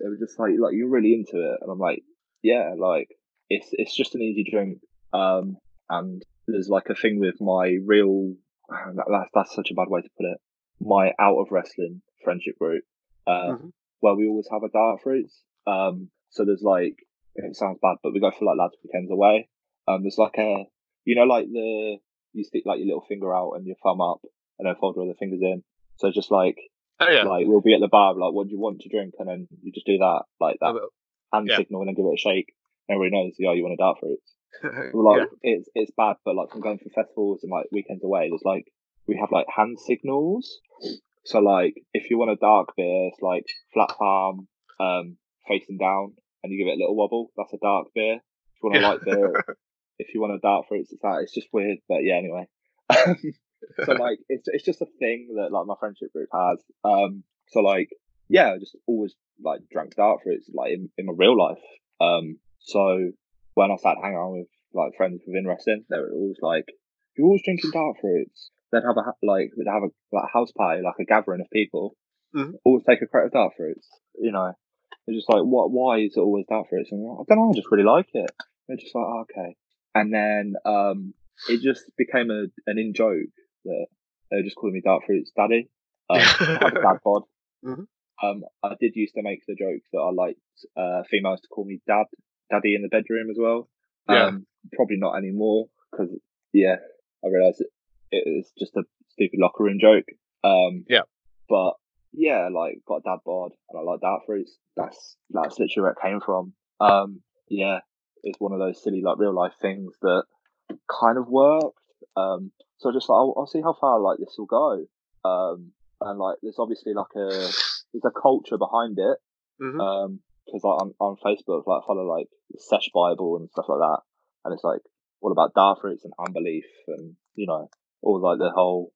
they were just like, like you're really into it, and I'm like, yeah, like it's it's just an easy drink. Um. And there's like a thing with my real. That, that's that's such a bad way to put it. My out of wrestling friendship group, uh, Mhm. where we always have a dark fruits. Um. So there's like it sounds bad, but we go for like lads weekends away. Um, there's like a, you know, like the you stick like your little finger out and your thumb up, and then fold your other fingers in. So just like Oh yeah. like we'll be at the bar, like what do you want to drink, and then you just do that like that Oh, hand yeah. signal, and then give it a shake. Everybody knows, yeah, you want a dark fruits. Like it's it's bad, but like from going for festivals and like weekends away, there's like we have like hand signals. So like if you want a dark beer, it's like flat palm, um, facing down, and you give it a little wobble. That's a dark beer. If you want a Yeah. light beer, if you want a dark fruit, it's that. It's just weird, but yeah. Anyway, so like it's it's just a thing that like my friendship group has. Um, so like yeah, I just always like drank dark fruits like in, in my real life. Um, so when I started hanging around with like friends within wrestling, they were always like, "You're always drinking dark fruits." They'd have a like they'd have a like house party, like a gathering of people. Mhm. Always take a crate of dark fruits. You know, they're just like, "What? Why is it always dark fruits?" And I'm like, I don't know. I just really like it. They're just like, oh, "Okay." And then um, it just became a an in joke that they were just calling me dark fruits daddy. Um, I have a dad bod. Mhm. Um, I did used to make the joke that I liked uh, females to call me dad, daddy in the bedroom as well. Yeah. Um, probably not anymore because yeah, I realised it, was just a stupid locker room joke. Um, Yeah. But yeah, like got a dad bod and I like dark fruits. That's that's literally where it came from. Um, yeah, it's one of those silly like real life things that kind of worked. Um, so I just like I'll, I'll see how far like this will go. Um, and like there's obviously like a there's a culture behind it. Mhm. Um, because like, on on Facebook, like I follow like the Sesh Bible and stuff like that, and it's like all about dark fruits and unbelief and you know all like the whole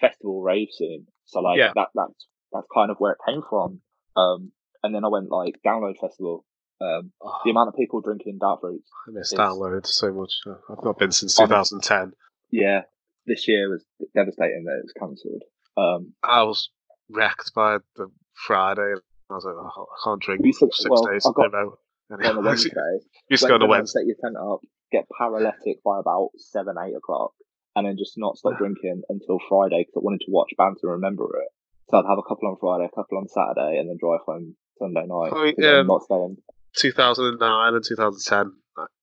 festival rave scene. So like Yeah. that that's that's kind of where it came from. Um, and then I went like download festival. Um, Oh, the amount of people drinking dark fruits. I miss is- download so much. I've not been since I'm- 2010. Yeah, this year was devastating that it was cancelled. Um, I was wrecked by the Friday. I was like, oh, I can't drink for six well, days I in got- a row. on a Anyway, Wednesday, used to go on a Wednesday. Set your tent up, get paralytic by about seven, eight o'clock, and then just not stop drinking until Friday because I wanted to watch bands and remember it. So I'd have a couple on Friday, a couple on Saturday, and then drive home Sunday night. 'cause I'm um, not staying. 2009 and 2010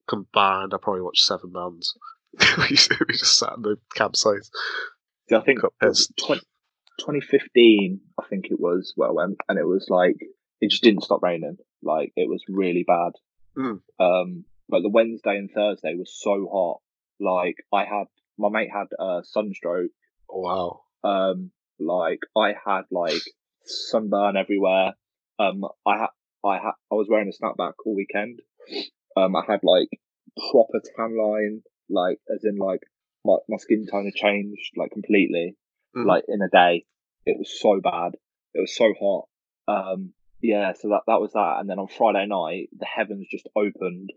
combined, I probably watched seven bands. we, used to- we just sat in the campsite. See, I think got pissed. 20, 2015, I think it was where I went, and it was like it just didn't stop raining. Like it was really bad. Mm. Um, like the Wednesday and Thursday was so hot. Like I had my mate had a sunstroke. Oh, wow. Um, like I had like sunburn everywhere. Um, I had I had I was wearing a snapback all weekend. Um, I had like proper tan line, like as in like my my skin tone had changed like completely, Mhm. like in a day. It was so bad. It was so hot. Um, yeah, so that that was that. And then on Friday night, the heavens just opened.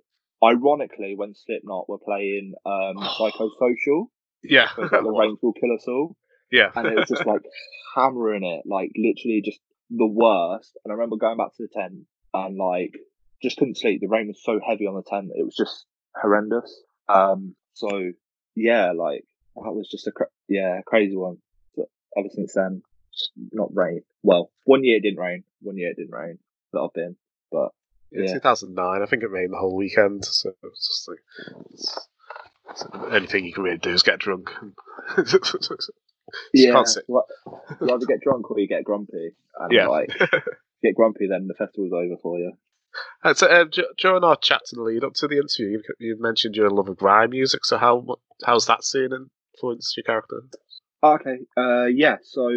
Ironically, when Slipknot were playing um, Psychosocial, Yeah. like the rains will kill us all yeah. and it was just like hammering it, like literally just the worst. And I remember going back to the tent and like just couldn't sleep. The rain was so heavy on the tent; it was just horrendous. Um, so yeah, like that was just a cra- yeah crazy one. But ever since then, not rain. Well, one year it didn't rain. One year it didn't rain that I've been, but Yeah, Yeah. 2009. I think it rained the whole weekend, so it was just like it's, it's the only thing you can really do is get drunk. Yeah, can't sit. what, you either get drunk or you get grumpy, and Yeah. like get grumpy, then the festival's over for you. Uh, so, uh, during our chat the lead up to the interview, you, you mentioned your love of grime music. So how how's that scene influenced your character? Okay. Uh, yeah. So,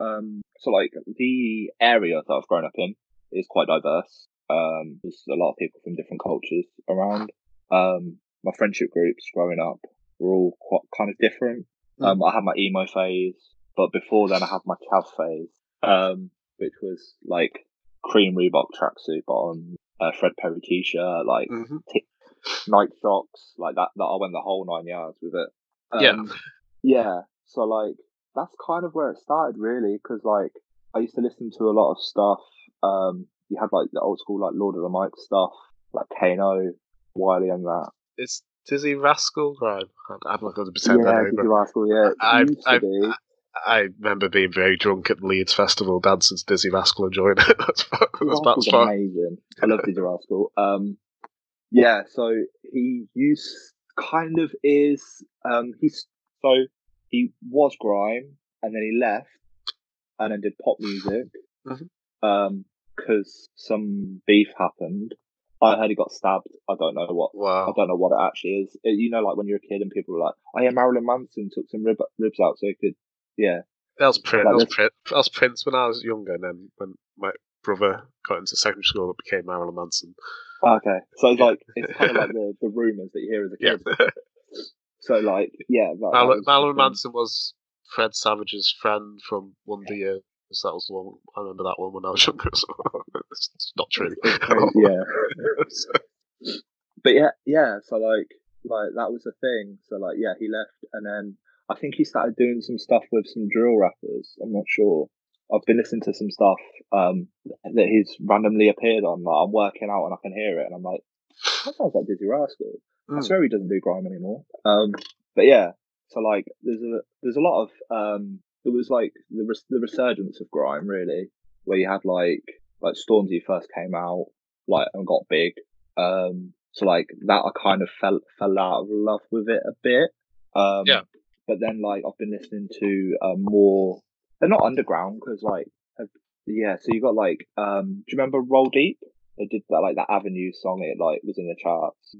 um, so like the area that I've grown up in is quite diverse. Um, there's a lot of people from different cultures around. Um, my friendship groups growing up were all quite kind of different. Um, I had my emo phase, but before then I had my chav phase, um, which was like cream Reebok tracksuit bottom, uh, Fred Perry t-shirt, like hmm t- Nike socks, like that. That I went the whole nine yards with it. Yeah. Um, yeah. So like that's kind of where it started, really, because like I used to listen to a lot of stuff. Um, you had like the old school like Lord of the Mic stuff, like Kano, Wiley, and that. It's Dizzee Rascal, right? I'm not going to pretend yeah, I know, Dizzee Rascal. Yeah, it I- I- I remember being very drunk at the Leeds Festival, dancing to Dizzee Rascal, enjoying it. that's that's as far. amazing. I love Dizzee Rascal. Um, yeah, so he used kind of is um he's so he was grime and then he left and then did pop music. Mhm. Um, because some beef happened. I heard he got stabbed. I don't know what. I don't know what it actually is. Uh, You know, like when you're a kid and people are like, "Oh yeah, Marilyn Manson took some rib- ribs out so he could." Yeah, That was Prince. Like That was, Prince. that was Prince when I was younger, and then when my brother got into secondary school, it became Marilyn Manson. Okay, so it's Yeah. like it's kind of like the, the rumors that you hear as a Yeah. kid. So like, yeah, that, that Marilyn, was Marilyn. Manson was Fred Savage's friend from Wonder Years. That was the one. I remember that one when I was younger. So it's not true. Yeah. But yeah, yeah. So like, like that was the thing. So like, yeah, he left, and then I think he started doing some stuff with some drill rappers. I'm not sure. I've been listening to some stuff um, that he's randomly appeared on. Like I'm working out and I can hear it, and I'm like, that sounds like Dizzee Rascal. I Mm. swear he doesn't do grime anymore. Um, but yeah, so like there's a there's a lot of um there was like the res- the resurgence of grime really, where you had like like Stormzy first came out like and got big. Um, so like that I kind of fell fell out of love with it a bit. Um, Yeah. But then like I've been listening to um, more. They're not underground because like yeah. So you got like um. Do you remember Roll Deep? They did that like that Avenue song. It like was in the charts.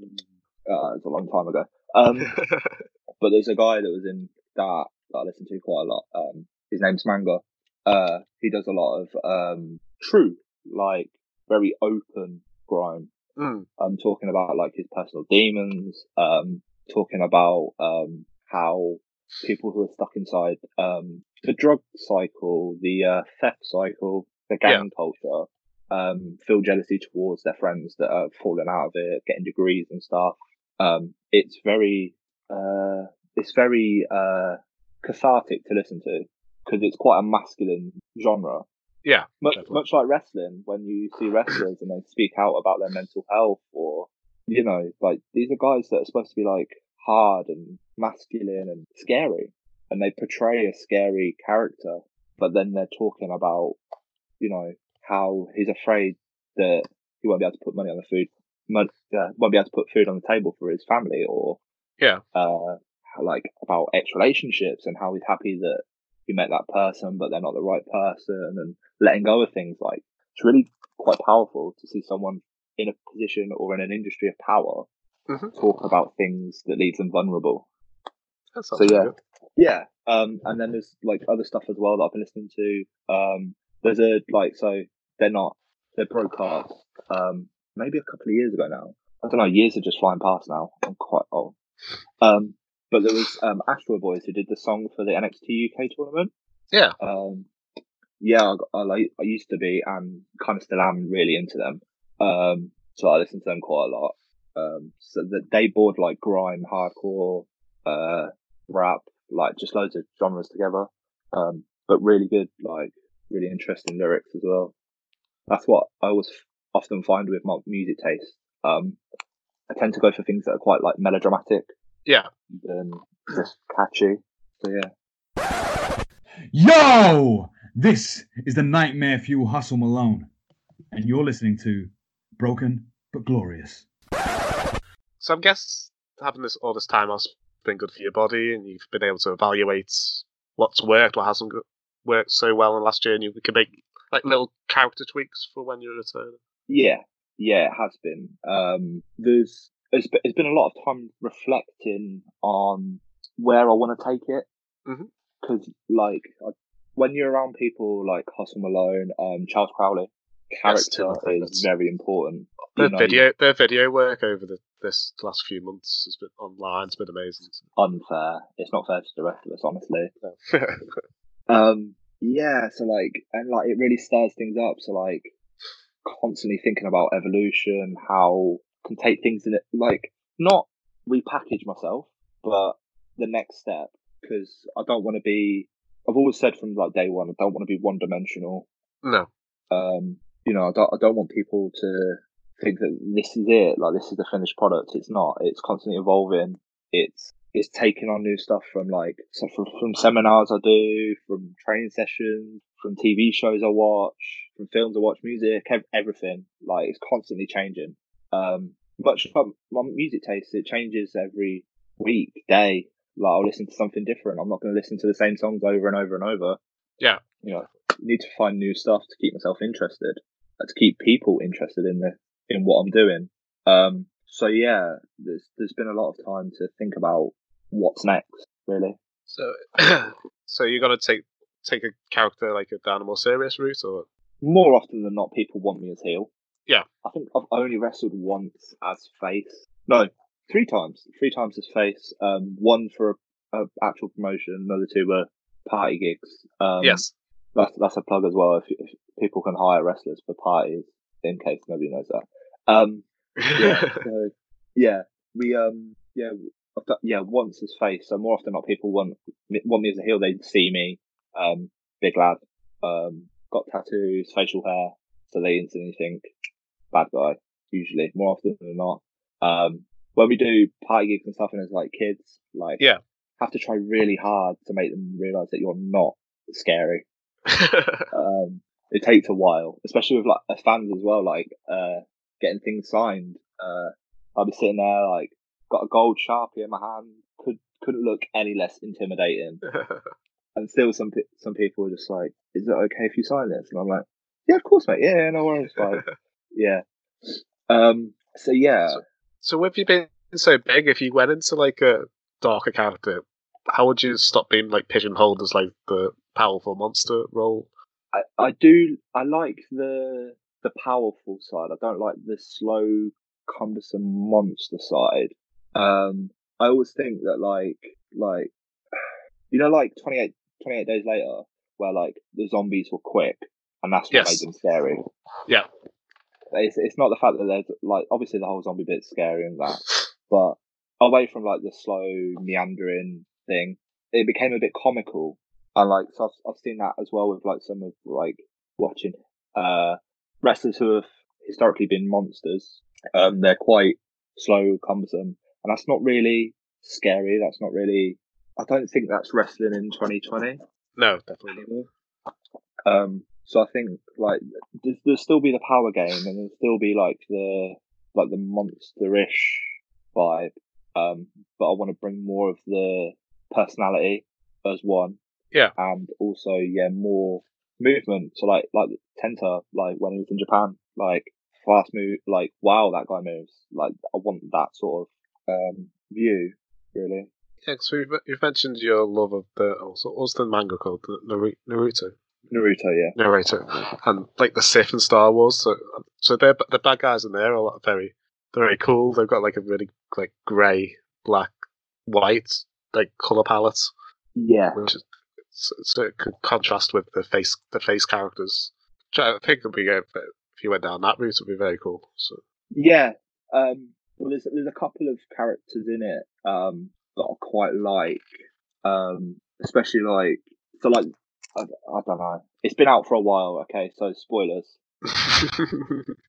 Uh, it's a long time ago. Um, but there's a guy that was in that that I listen to quite a lot. Um, his name's Manga. Uh, he does a lot of um true, like very open grime. Mm. Um, talking about like his personal demons. Um, talking about um how people who are stuck inside um the drug cycle, the uh, theft cycle, the gang culture, um, feel jealousy towards their friends that are falling out of it, getting degrees and stuff. Um, it's very, uh, it's very, uh, cathartic to listen to because it's quite a masculine genre. Yeah, Much, definitely. much like wrestling, when you see wrestlers and they speak out about their mental health or, you know, like these are guys that are supposed to be like hard and masculine and scary and they portray a scary character, but then they're talking about, you know, how he's afraid that he won't be able to put money on the food, uh, won't be able to put food on the table for his family, or Yeah. uh, like about ex relationships and how he's happy that he met that person, but they're not the right person, and letting go of things. Like it's really quite powerful to see someone in a position or in an industry of power Mhm. talk about things that leaves them vulnerable. So yeah, good. yeah. Um, and then there's like other stuff as well that I've been listening to. Um, there's a like so they're not they're broadcast. Um, maybe a couple of years ago now. I don't know. Years are just flying past now. I'm quite old. Um, but there was um Astroid Boys who did the song for the NXT UK tournament. Yeah. Um, yeah, I, I like I used to be and kind of still am really into them. Um, so I listen to them quite a lot. Um, so that they board like grime, hardcore, uh, rap, like just loads of genres together. Um, but really good, like really interesting lyrics as well. That's what I always often find with my music taste. Um, I tend to go for things that are quite like melodramatic Yeah. than just catchy. So yeah. Yo! This is the Nightmare Fuel Hustle Malone, and you're listening to Broken but Glorious. So I guess having this all this time has been good for your body, and you've been able to evaluate what's worked, what hasn't worked so well in last year, and you can make like little character tweaks for when you're return. Yeah, yeah, it has been. Um, there's it's, it's been a lot of time reflecting on where I want to take it. Because like I, when you're around people like Hustle Malone, um, Charles Crowley, character is very important. Their You know, video, their video work over the this last few months has been online. It's been amazing. unfair. It's not fair to the rest of us, honestly. Um, yeah, so like, and like, it really stirs things up. So like, constantly thinking about evolution, how can take things in it, like, not repackage myself, but the next step. Because I don't want to be. I've always said from like day one, I don't want to be one dimensional. no, Um, you know, I don't. I don't want people to think that this is it. Like this is the finished product. It's not. It's constantly evolving. It's it's taking on new stuff from like so from, from seminars I do, from training sessions, from TV shows I watch, from films I watch, music, ev- everything. Like it's constantly changing. Um, much like my music taste, it changes every week, day. Like I'll listen to something different. I'm not going to listen to the same songs over and over and over. Yeah. You know, need to find new stuff to keep myself interested, uh, to keep people interested in the in what I'm doing. Um, so yeah, there's there's been a lot of time to think about what's next, really. so so you're gonna take take a character like a down a more serious route, or More often than not, people want me as heel. Yeah. I think I've only wrestled once as face. No, three times. Three times as face. Um, one for a, a actual promotion. Another two were party gigs. Um, yes, that's that's a plug as well. If, if people can hire wrestlers for parties, in case nobody knows that. Um, yeah, so, yeah, we um, yeah, I've done, yeah, once as face. So more often than not, people want want me as a heel. They see me, um, big lad, um, got tattoos, facial hair, so they instantly think bad guy. Usually, more often than not. Um, when we do party gigs and stuff, and it's like kids, like Yeah. have to try really hard to make them realize that you're not scary um, it takes a while, especially with like fans as well, like uh, getting things signed. Uh, I'll be sitting there like got a gold sharpie in my hand, could couldn't look any less intimidating, and still some some people are just like, "Is it okay if you sign this?" And I'm like, "Yeah, of course, mate. Yeah, yeah, no worries." Like, yeah. Um. So yeah, so with you being so big, if you went into like a darker character, how would you stop being like pigeonholed as like the powerful monster role? I, I do I like the the powerful side. I don't like the slow, cumbersome monster side. Um, I always think that like like you know like 28, 28 days later, where like the zombies were quick, and that's what Yes. made them scary. Yeah. It's it's not the fact that there's like obviously the whole zombie bit's scary and that, but away from like the slow meandering thing, it became a bit comical. And like, so I've, I've seen that as well with like some of like watching uh wrestlers who have historically been monsters. Um, they're quite slow, cumbersome, and that's not really scary. That's not really. I don't think that's wrestling in 2020 No, definitely. anymore. Um, so I think like there's, there'll still be the power game, and there'll still be like the like the monsterish vibe. Um, but I want to bring more of the personality as one. Yeah. And also, yeah, more movement. So like like Tenta, like when he was in Japan, like fast move, like wow, that guy moves. Like I want that sort of um view, really. Yeah, so you've, you've mentioned your love of the also what's the manga called the Naru- Naruto Naruto, yeah. narrator and like the Sith and Star Wars. So so they're the bad guys in there are very very cool. They've got like a really like grey, black, white like color palette, Yeah. which is so, so it could contrast with the face the face characters. Which I think would be if you went down that route, would be very cool. So Yeah. Um, well, there's there's a couple of characters in it um, that I quite like, um, especially like so like I, I don't know. It's been out for a while, okay, so spoilers.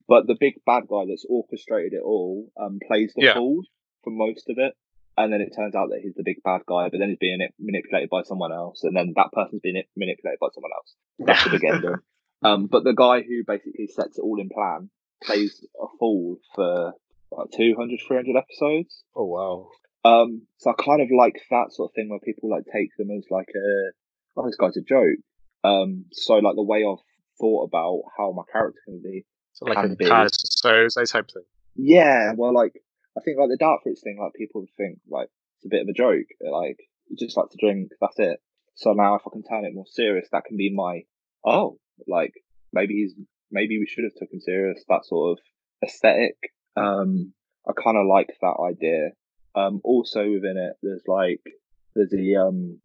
But the big bad guy that's orchestrated it all um, plays the Yeah. fool for most of it, and then it turns out that he's the big bad guy, but then he's being manipulated by someone else, and then that person's being manipulated by someone else. That's the big ending. Um, but the guy who basically sets it all in plan plays a fool for like 200, 300 episodes. oh wow, Um, so I kind of like that sort of thing where people like take them as like a, oh, this guy's a joke. Um, so like the way I've thought about how my character can be. so like a be. Keyser Söze type thing. Yeah, well, like I think like the dark fruits thing, like people think like it's a bit of a joke. Like you just like to drink, that's it. So now if I can turn it more serious, that can be my oh, like maybe he's maybe we should have taken serious that sort of aesthetic. Um, I kind of like that idea. Um, also within it, there's like there's the um,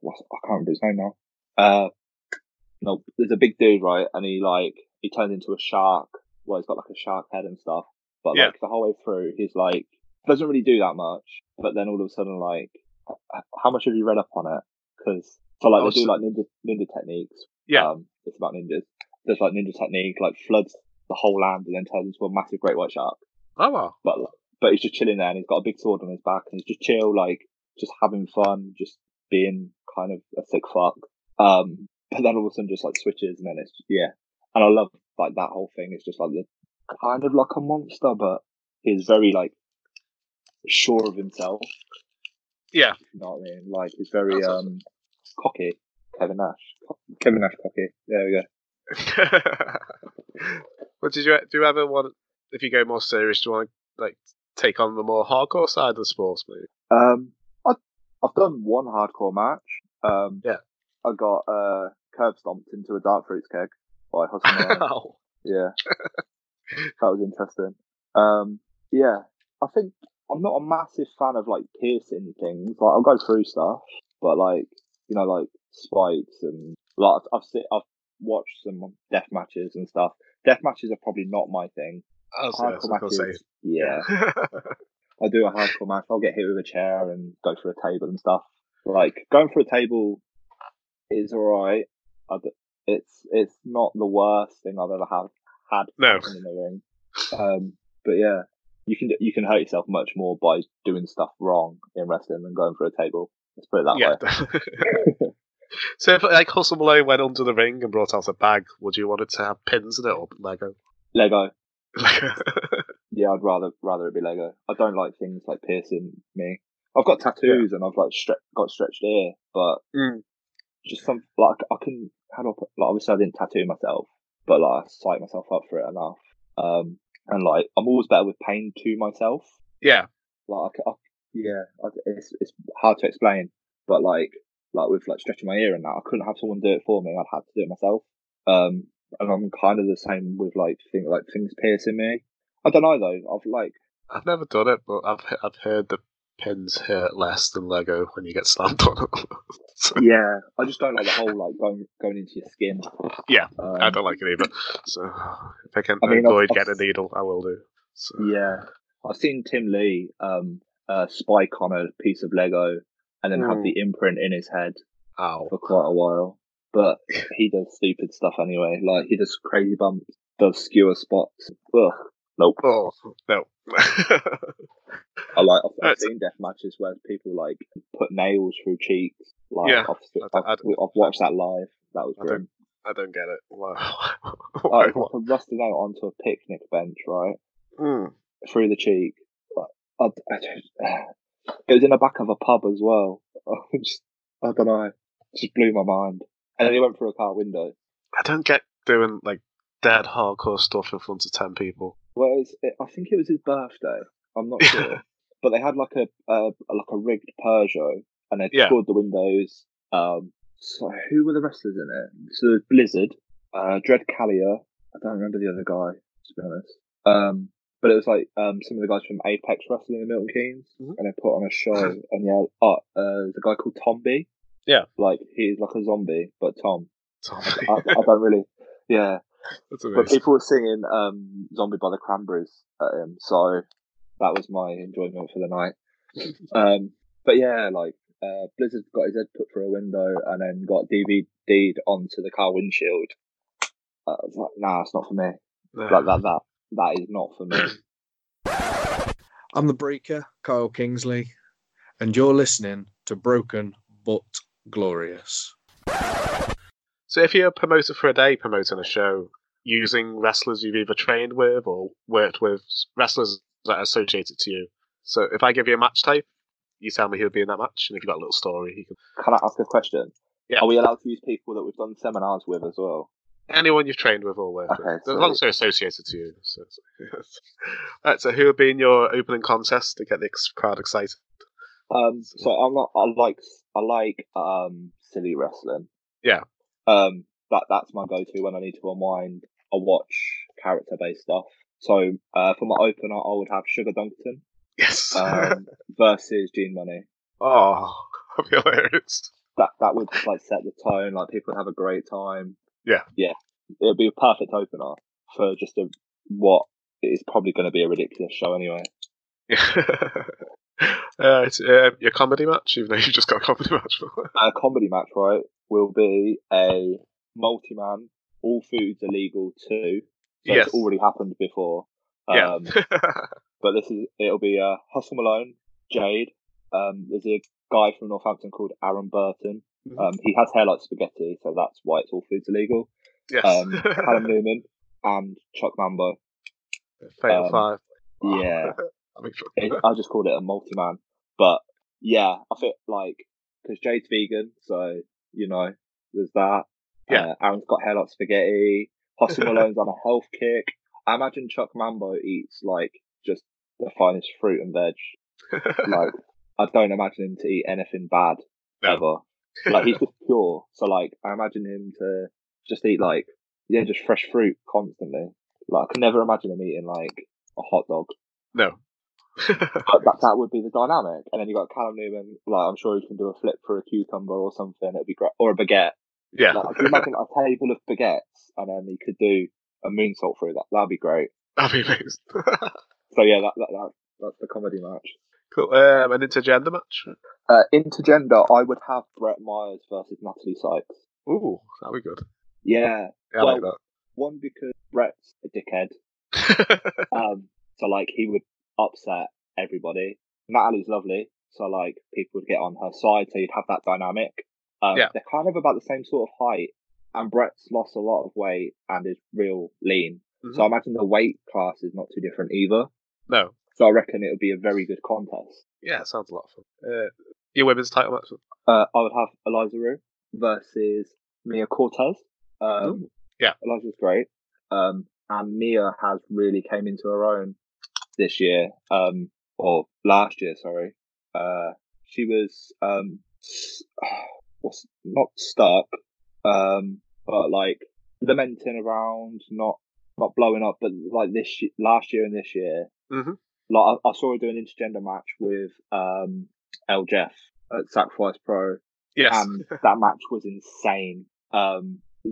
what's, I can't remember his name now. Uh, no, there's a big dude, right? And he like he turns into a shark. Well, he's got like a shark head and stuff. But Yeah. like the whole way through, he's like doesn't really do that much. But then all of a sudden, like, how much have you read up on it? Because so like Oh, they do like ninja ninja techniques. Yeah. Um, it's about ninjas. There's like ninja technique, like floods the whole land and then turns into a massive great white shark. Oh well. But but he's just chilling there and he's got a big sword on his back and he's just chill, like just having fun, just being kind of a sick fuck. Um, but then all of a sudden just like switches and then it's yeah. And I love like that whole thing. It's just like the kind of like a monster, but he's very like sure of himself. Yeah. You know what I mean? Like he's very That's um cocky. Kevin Nash. Kevin Nash cocky. There we go. but did you do you ever want if you go more serious? Do you want to like take on the more hardcore side of the sports, maybe? Um, I've done one hardcore match. Um, Yeah. I got uh curb stomped into a dark fruits keg by oh. yeah, that was interesting. Um, yeah, I think I'm not a massive fan of like piercing things. Like I'll go through stuff, but like you know, like spikes and like I've I've, seen, I've watched some death matches and stuff. Death matches are probably not my thing. I was, I was gonna say. yeah. I do a hardcore match. I'll get hit with a chair and go for a table and stuff. Like going for a table is alright. It's it's not the worst thing I've ever had had No. in the ring. Um, but yeah, you can you can hurt yourself much more by doing stuff wrong in wrestling than going for a table. Let's put it that yeah. way. so if like Hustle Malone went under the ring and brought out a bag, would you want it to have pins in it or Lego? Lego. Yeah, I'd rather rather it be Lego. I don't like things like piercing me. I've got tattoos and I've like stre- got stretched ear, but Mm. just some like I can how do I put like obviously I didn't tattoo myself, but like I psyched myself up for it enough. Um, and like I'm always better with pain to myself. yeah. Like I, I- yeah, I, it's it's hard to explain, but like like with like stretching my ear and that, I couldn't have someone do it for me. I'd have to do it myself. Um, and I'm kind of the same with like things like things piercing me. I don't know though. I've like I've never done it, but I've I've heard the pins hurt less than Lego when you get slammed on it. So, yeah, I just don't like the whole like going going into your skin. yeah, Um, I don't like it either. So if I can I mean, I've- avoid I've- getting a needle, I will do. So, Yeah, I've seen Tim Lee um uh, spike on a piece of Lego and then have Mm. the imprint in his head Ow. for quite a while. But he does stupid stuff anyway. Like he does crazy bumps, does skewer spots. Ugh, nope. Oh no. I like. I've, I've seen death matches where people like put nails through cheeks. Like Yeah, I've, I've, I don't- I've watched that live. That was I grim. I don't get it. Wow. Like, I'm rusting out onto a picnic bench, right? Mm. through the cheek. Like, I, I just, it was in the back of a pub as well. I just, I don't know, it just blew my mind. And then he went through a car window. I don't get doing like dead hardcore stuff in front of ten people. Well, I think it was his birthday. I'm not sure, but they had like a uh, like a rigged Peugeot, and they Yeah. scored the windows. Um, so who were the wrestlers in it? So Blizzard, uh, Dread Callier. I don't remember the other guy to be honest. Um, but it was like um some of the guys from Apex Wrestling in Milton Keynes, Mhm. and they put on a show. and yeah, oh, uh, there's a guy called Tom B. Yeah. like he's like a zombie, but Tom. Tom. I, I don't really. Yeah, but amazing. people were singing um, "Zombie" by the Cranberries at him, so that was my enjoyment for the night. Um, but yeah, like uh, Blizzard got his head put through a window and then got DVD'd onto the car windshield. Uh, I was like, nah, it's not for me. Like that, that, that is not for me. I'm the breaker, Kyle Kingsley, and you're listening to Broken But Glorious. So if you're a promoter for a day promoting a show using wrestlers you've either trained with or worked with, wrestlers that are associated to you. So if I give you a match type, you tell me who'll be in that match, and if you've got a little story, you can. Can I ask a question? Yeah. Are we allowed to use people that we've done seminars with as well? Anyone you've trained with or worked Okay, with, so- as long as they're associated to you. So, so, Right, so who will be in your opening contest to get the crowd excited? Um, so I'm not. I like. I like um silly wrestling. Yeah. Um, that that's my go-to when I need to unwind. I watch character based stuff. So uh, for my opener, I would have Sugar Dunkerton Yes. um, versus Gene Money. oh, that'd be hilarious. That that would just like set the tone. Like people would have a great time. Yeah. yeah. It'd be a perfect opener for just a what is probably going to be a ridiculous show anyway. uh, it's, uh, your comedy match, even though you've just got a comedy match. A comedy match, right, will be a multi-man, all foods illegal too. So Yes. it's already happened before. Yeah. Um, but this is it'll be uh, Hustle Malone, Jade. Um, there's a guy from Northampton called Aaron Burton. Mhm. Um, he has hair like spaghetti, so that's why it's all foods illegal. yes. Um, Callum Newman and Chuck Mambo. Fatal um, Five. Yeah, I mean, it, I just called it a multi-man. But yeah, I feel like because Jade's vegan, so you know there's that. Yeah. Uh, Aaron's got hair like spaghetti. Hustle Malone's on a health kick. I imagine Chuck Mambo eats like just the finest fruit and veg. Like I don't imagine him to eat anything bad No. ever. Like he's just pure. So like I imagine him to just eat like yeah, just fresh fruit constantly. Like I could never imagine him eating like a hot dog. no. But that that would be the dynamic. And then you've got Callum Newman. Like I'm sure he can do a flip for a cucumber or something. It'd be great, or a baguette. yeah. Like, imagine a table of baguettes, and then he could do a moonsault through that. That'd be great. That'd be amazing. So yeah, that, that, that that's the comedy match. cool. Um, an intergender match. Uh, intergender, I would have Brett Myers versus Natalie Sykes. Ooh, that'd be good. Yeah, Yeah, I like Well- one because Brett's a dickhead. Um, so like he would upset everybody. Natalie's lovely, so like people would get on her side, so you'd have that dynamic. Um, Yeah. they're kind of about the same sort of height, and Brett's lost a lot of weight and is real lean. So I imagine the weight class is not too different either. no. So I reckon it would be a very good contest. Yeah, sounds a lot of fun. Uh, your women's title match. Uh, I would have Eliza Rue versus Mia Cortez. Um, yeah. Eliza's great. Um, and Mia has really came into her own this year, um, or last year, sorry. Uh, she was, um, was not stuck, um, but like lamenting around, not, not blowing up, but like this, last year and this year, Mhm. like I, I saw her do an intergender match with, um, El Jeff at Sacrifice Pro Yes. and that match was insane. Um, the,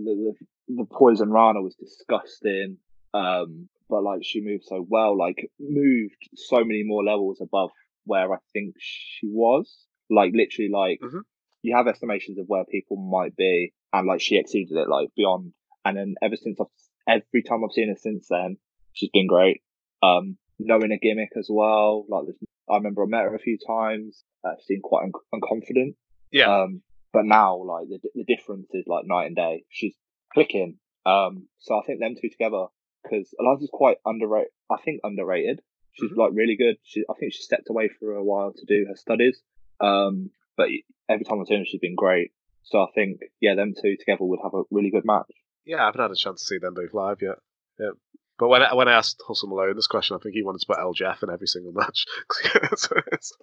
the the poison Rana was disgusting. Um, but like she moved so well, like moved so many more levels above where I think she was. Like literally, like Mhm. you have estimations of where people might be, and like she exceeded it, like beyond. And then ever since I've every time I've seen her since then, she's been great. Um, knowing a gimmick as well. Like this, I remember I met her a few times. Uh, seemed quite un- unconfident. yeah. Um, but now, like the the difference is like night and day. She's clicking. Um, so I think them two together because Eliza's quite underrated. I think underrated. She's Mhm. like really good. She, I think she stepped away for a while to do her studies. Um, but every time I've seen her, she's been great. So I think yeah, them two together would have a really good match. yeah, I haven't had a chance to see them both live yet. Yeah. But when I, when I asked Hustle Malone this question, I think he wanted to put El Jeff in every single match.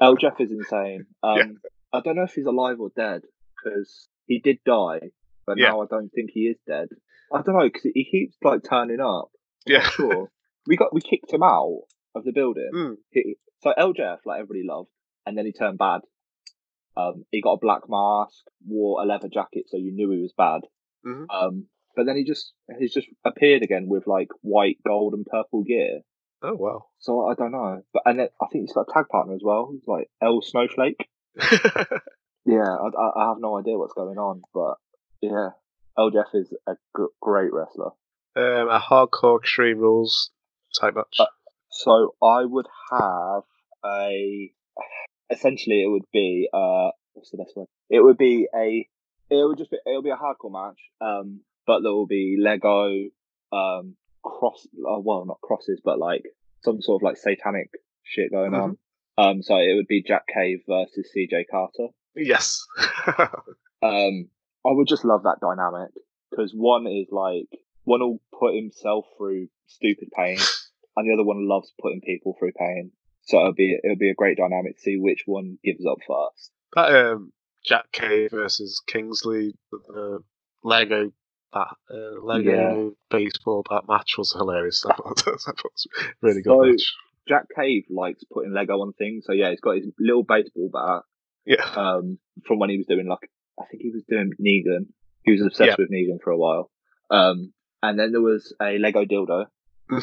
El Jeff is insane. Um, Yeah. I don't know if he's alive or dead because he did die, but Yeah. now I don't think he is dead. I don't know because he keeps like turning up. Yeah. sure. we got we kicked him out of the building. Mm. He, so El Jeff, like everybody loved, and then he turned bad. Um, he got a black mask, wore a leather jacket, so you knew he was bad. Mhm. Um, but then he just he's just appeared again with like white, gold, and purple gear. Oh wow. So I don't know. But and then I think he's got a tag partner as well. He's like El Snowflake. Yeah, I, I, have no idea what's going on, but yeah, El Jeff is a g- great wrestler. Um, a hardcore extreme rules type match. Uh, So I would have a. Essentially, it would be uh, what's the best word? It would be a. It would just be. It'll be a hardcore match. Um, but there will be Lego, um, cross. Uh, well, not crosses, but like some sort of like satanic shit going on. Um, so it would be Jack Cave versus CJ Carter. yes. Um, I would just love that dynamic because one is like one will put himself through stupid pain, and the other one loves putting people through pain. So it'll be it'll be a great dynamic to see which one gives up first. that um, Jack Cave versus Kingsley, the Lego that uh, Lego Yeah. baseball bat match was hilarious. That was, that was a really good So match. Jack Cave likes putting Lego on things. So yeah, he's got his little baseball bat Yeah. um, from when he was doing like I think he was doing Negan. He was obsessed Yeah. with Negan for a while. Um, and then there was a Lego dildo.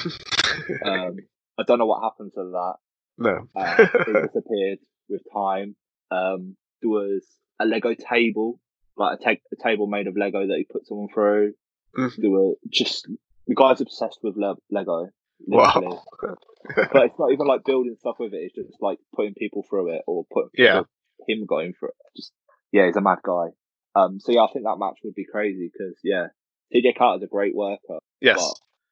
Um, I don't know what happened to that. no. Uh, it disappeared with time. Um, there was a Lego table, like a, ta- a table made of Lego that he put someone through. Mhm. There were just the guy's obsessed with le- Lego. Wow. but it's not even like building stuff with it. It's just like putting people through it or put Yeah. him going through it. Just yeah, he's a mad guy. Um, so yeah, I think that match would be crazy because yeah, TJ Carter's a great worker, Yes.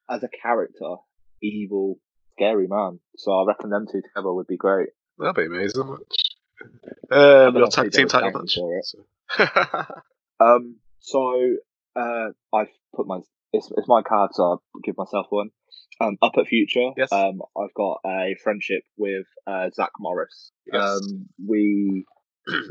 but as a character, evil, scary man. So I reckon them two together would be great. That'd be amazing match. Um, your tag team title match. for it. So. Um, so uh, I've put my it's, it's my card, so I'll give myself one. Um, up at Future, Yes. um, I've got a friendship with uh, Zach Morris. Yes. Um, we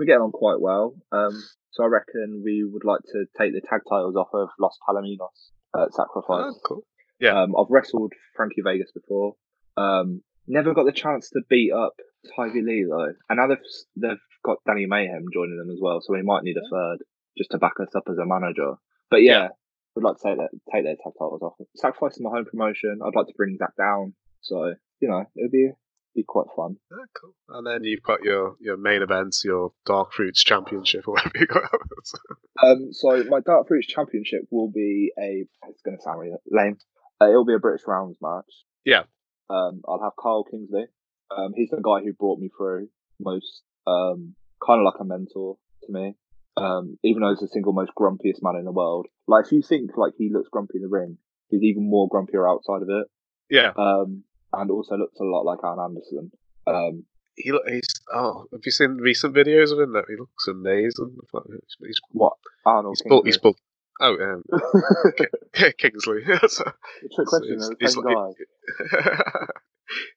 we get on quite well. Um, so I reckon we would like to take the tag titles off of Los Palomino at Sacrifice. Oh, cool. Yeah. Um, I've wrestled Frankie Vegas before. Um, never got the chance to beat up Ivy Lee though, and now they've they've got Danny Mayhem joining them as well, so we might need a third just to back us up as a manager. But yeah, would like to take that take their tag titles off. Sacrifice is my home promotion. I'd like to bring Zach down, so you know it'd be be quite fun. Oh, cool. And then you've got your, your main events, your Dark Fruits Championship, or whatever you got. Um, so my Dark Fruits Championship will be a. It's going to sound really lame. Uh, it'll be a British rounds match. Yeah. Um, I'll have Kyle Kingsley. Um, he's the guy who brought me through most. Um, kind of like a mentor to me. Um, even though he's the single most grumpiest man in the world. Like if you think like he looks grumpy in the ring, he's even more grumpier outside of it. yeah. Um, and also looks a lot like Alan Anderson. Um, He, he's oh, have you seen recent videos of him? That he looks amazing. He's, what Arnold he's, bu- Kingsley? he's bu- oh um, Kingsley. So- trick question he's- he's same like- guy.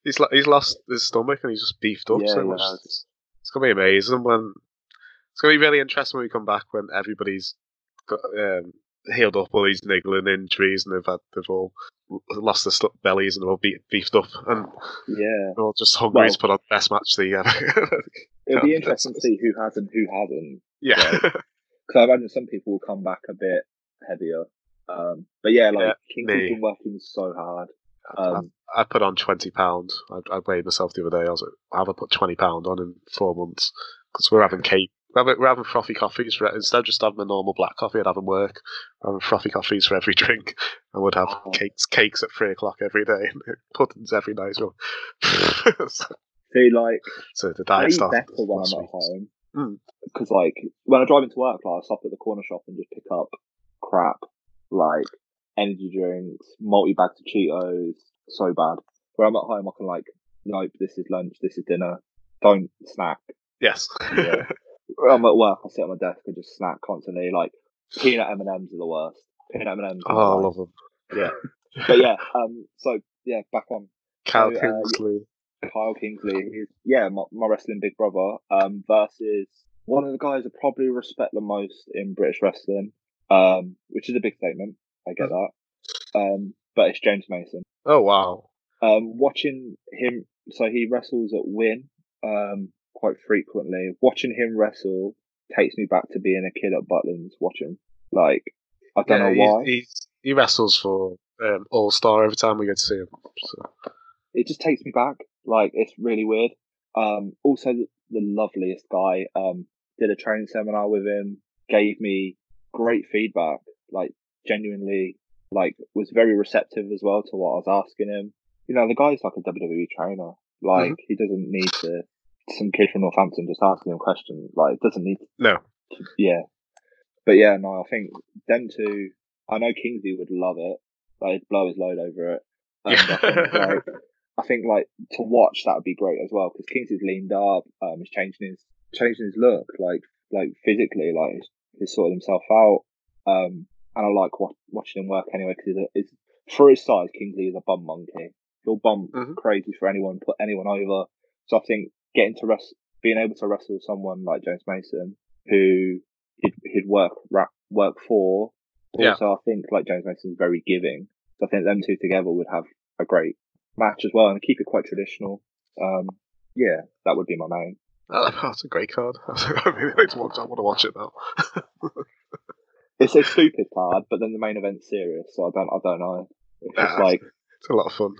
he's like he's lost his stomach and he's just beefed up Yeah, so much. It's, it's gonna be amazing when it's gonna be really interesting when we come back when everybody's got um, healed up all these niggling injuries and they've had they've all lost their bellies and they're all beat, beefed up and Yeah. they're all just hungry Well- to put on the best match they ever. It'll be interesting to see who has and who hasn't. yeah, Because I imagine some people will come back a bit heavier. Um, but yeah, like Yeah, Kingsley's me. been working so hard. I, Um, I put on twenty pound. I, I weighed myself the other day. I was like, I haven't put twenty pound on in four months because we're having cake. We're having, frothy coffees for, instead of just having a normal black coffee. I'd have them work. We're having frothy coffees for every drink. I would have Oh. cakes cakes at three o'clock every day and puddings every night as well. so, see, like so the diet started better when I'm at home. Mm. Because like when I drive into work, like I stop at the corner shop and just pick up crap like energy drinks, multi bags of Cheetos. So bad. Where I'm at home, I can like, nope, this is lunch, this is dinner. Don't snack. Yes. Yeah. I'm at work, I sit on my desk and just snack constantly. Like peanut M and M's are the worst. Peanut M and M's. oh, I love them. Yeah. But yeah, um, so yeah, back on Kyle So, uh, Kingsley. Kyle Kingsley. Yeah, my, my wrestling big brother. Um, versus one of the guys I probably respect the most in British wrestling. Um, which is a big statement. I get that. Um, but it's James Mason. Oh wow. Um, watching him, so he wrestles at Win, um, quite frequently. Watching him wrestle takes me back to being a kid at Butlins. Watching, like, I don't Yeah, know why. he's- he wrestles for um, All Star every time we go to see him. So. it just takes me back. Like it's really weird. Um, also the, loveliest guy. Um, did a training seminar with him. Gave me great feedback. Like genuinely, like was very receptive as well to what I was asking him. You know, the guy's like a WWE trainer. Like he doesn't need to. Some kid from Northampton just asking him questions. Like it doesn't need. No. To, yeah. But yeah, no, I think them two. I know Kingsley would love it. Like he'd blow his load over it. And I think like I think like to watch that would be great as well because Kingsley's leaned up, um, he's changing his changing his look, like like physically, like he's, he's sorted himself out. Um, and I like wa- watching him work anyway because he's, he's for his size, Kingsley is a bum monkey. He'll bump crazy for anyone, put anyone over. So I think getting to wrestle, being able to wrestle someone like James Mason, who he'd, he'd work ra- work for, Yeah. Also, I think like James Mason's very giving. So I think them two together would have a great match as well and keep it quite traditional. Um, yeah, that would be my main. Oh, that's a great card. I really like to watch. I want to watch it now. It's a stupid card, but then the main event's serious, so I don't, I don't know. It's just Ah, like It's a lot of fun.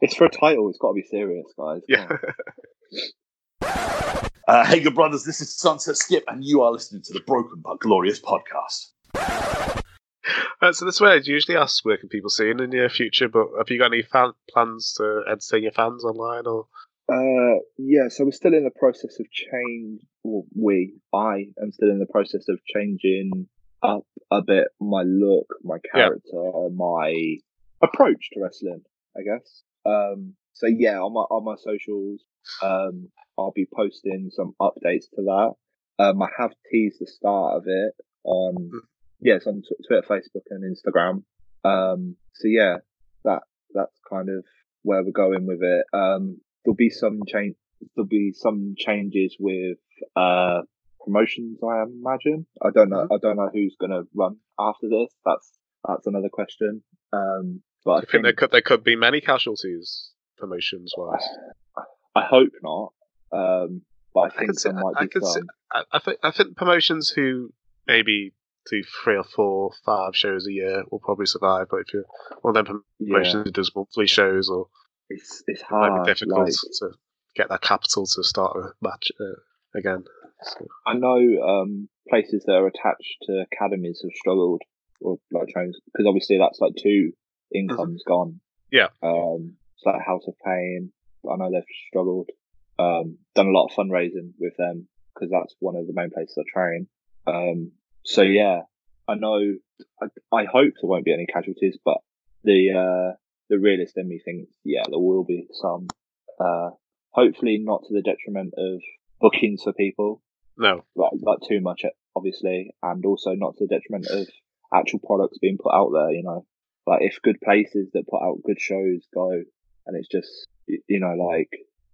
It's for a title. It's got to be serious, guys. yeah. Uh, hey, good brothers, this is Sunset Skip, and you are listening to the Broken but Glorious podcast. Uh, so this is where I usually ask where can people see you in the near future, but have you got any fan- plans to entertain your fans online or? Uh, yeah, so we're still in the process of change. Well, we, I am still in the process of changing up a bit my look, my Yeah. character, my approach to wrestling. I guess. Um, so yeah, on my on my socials, um, I'll be posting some updates to that. Um, I have teased the start of it on yes on Tw- Twitter, Facebook, and Instagram. Um, so yeah, that that's kind of where we're going with it. Um, there'll be some change. There'll be some changes with uh promotions. I imagine. I don't know. I don't know who's going to run after this. That's that's another question. Um, but I I think think there could there could be many casualties promotions wise. I hope not. Um, but I I think there might I, be some. I, I think. I think promotions who maybe do three or four, five shows a year will probably survive. But if you're one of them promotions Yeah. who does monthly shows, or It's it's it might hard. be difficult like- to get that capital to start a match uh, again. So, I know um, places that are attached to academies have struggled, or like trains, because obviously that's like two incomes gone. Yeah. Um, it's like House of Pain. I know they've struggled. Um, done a lot of fundraising with them because that's one of the main places I train. Um, so yeah, I know. I, I hope there won't be any casualties, but the uh, the realist in me thinks yeah, there will be some. Uh, hopefully not to the detriment of bookings for people no, like, like too much, obviously, and also not to the detriment of actual products being put out there. You know, like if good places that put out good shows go, and it's just you know like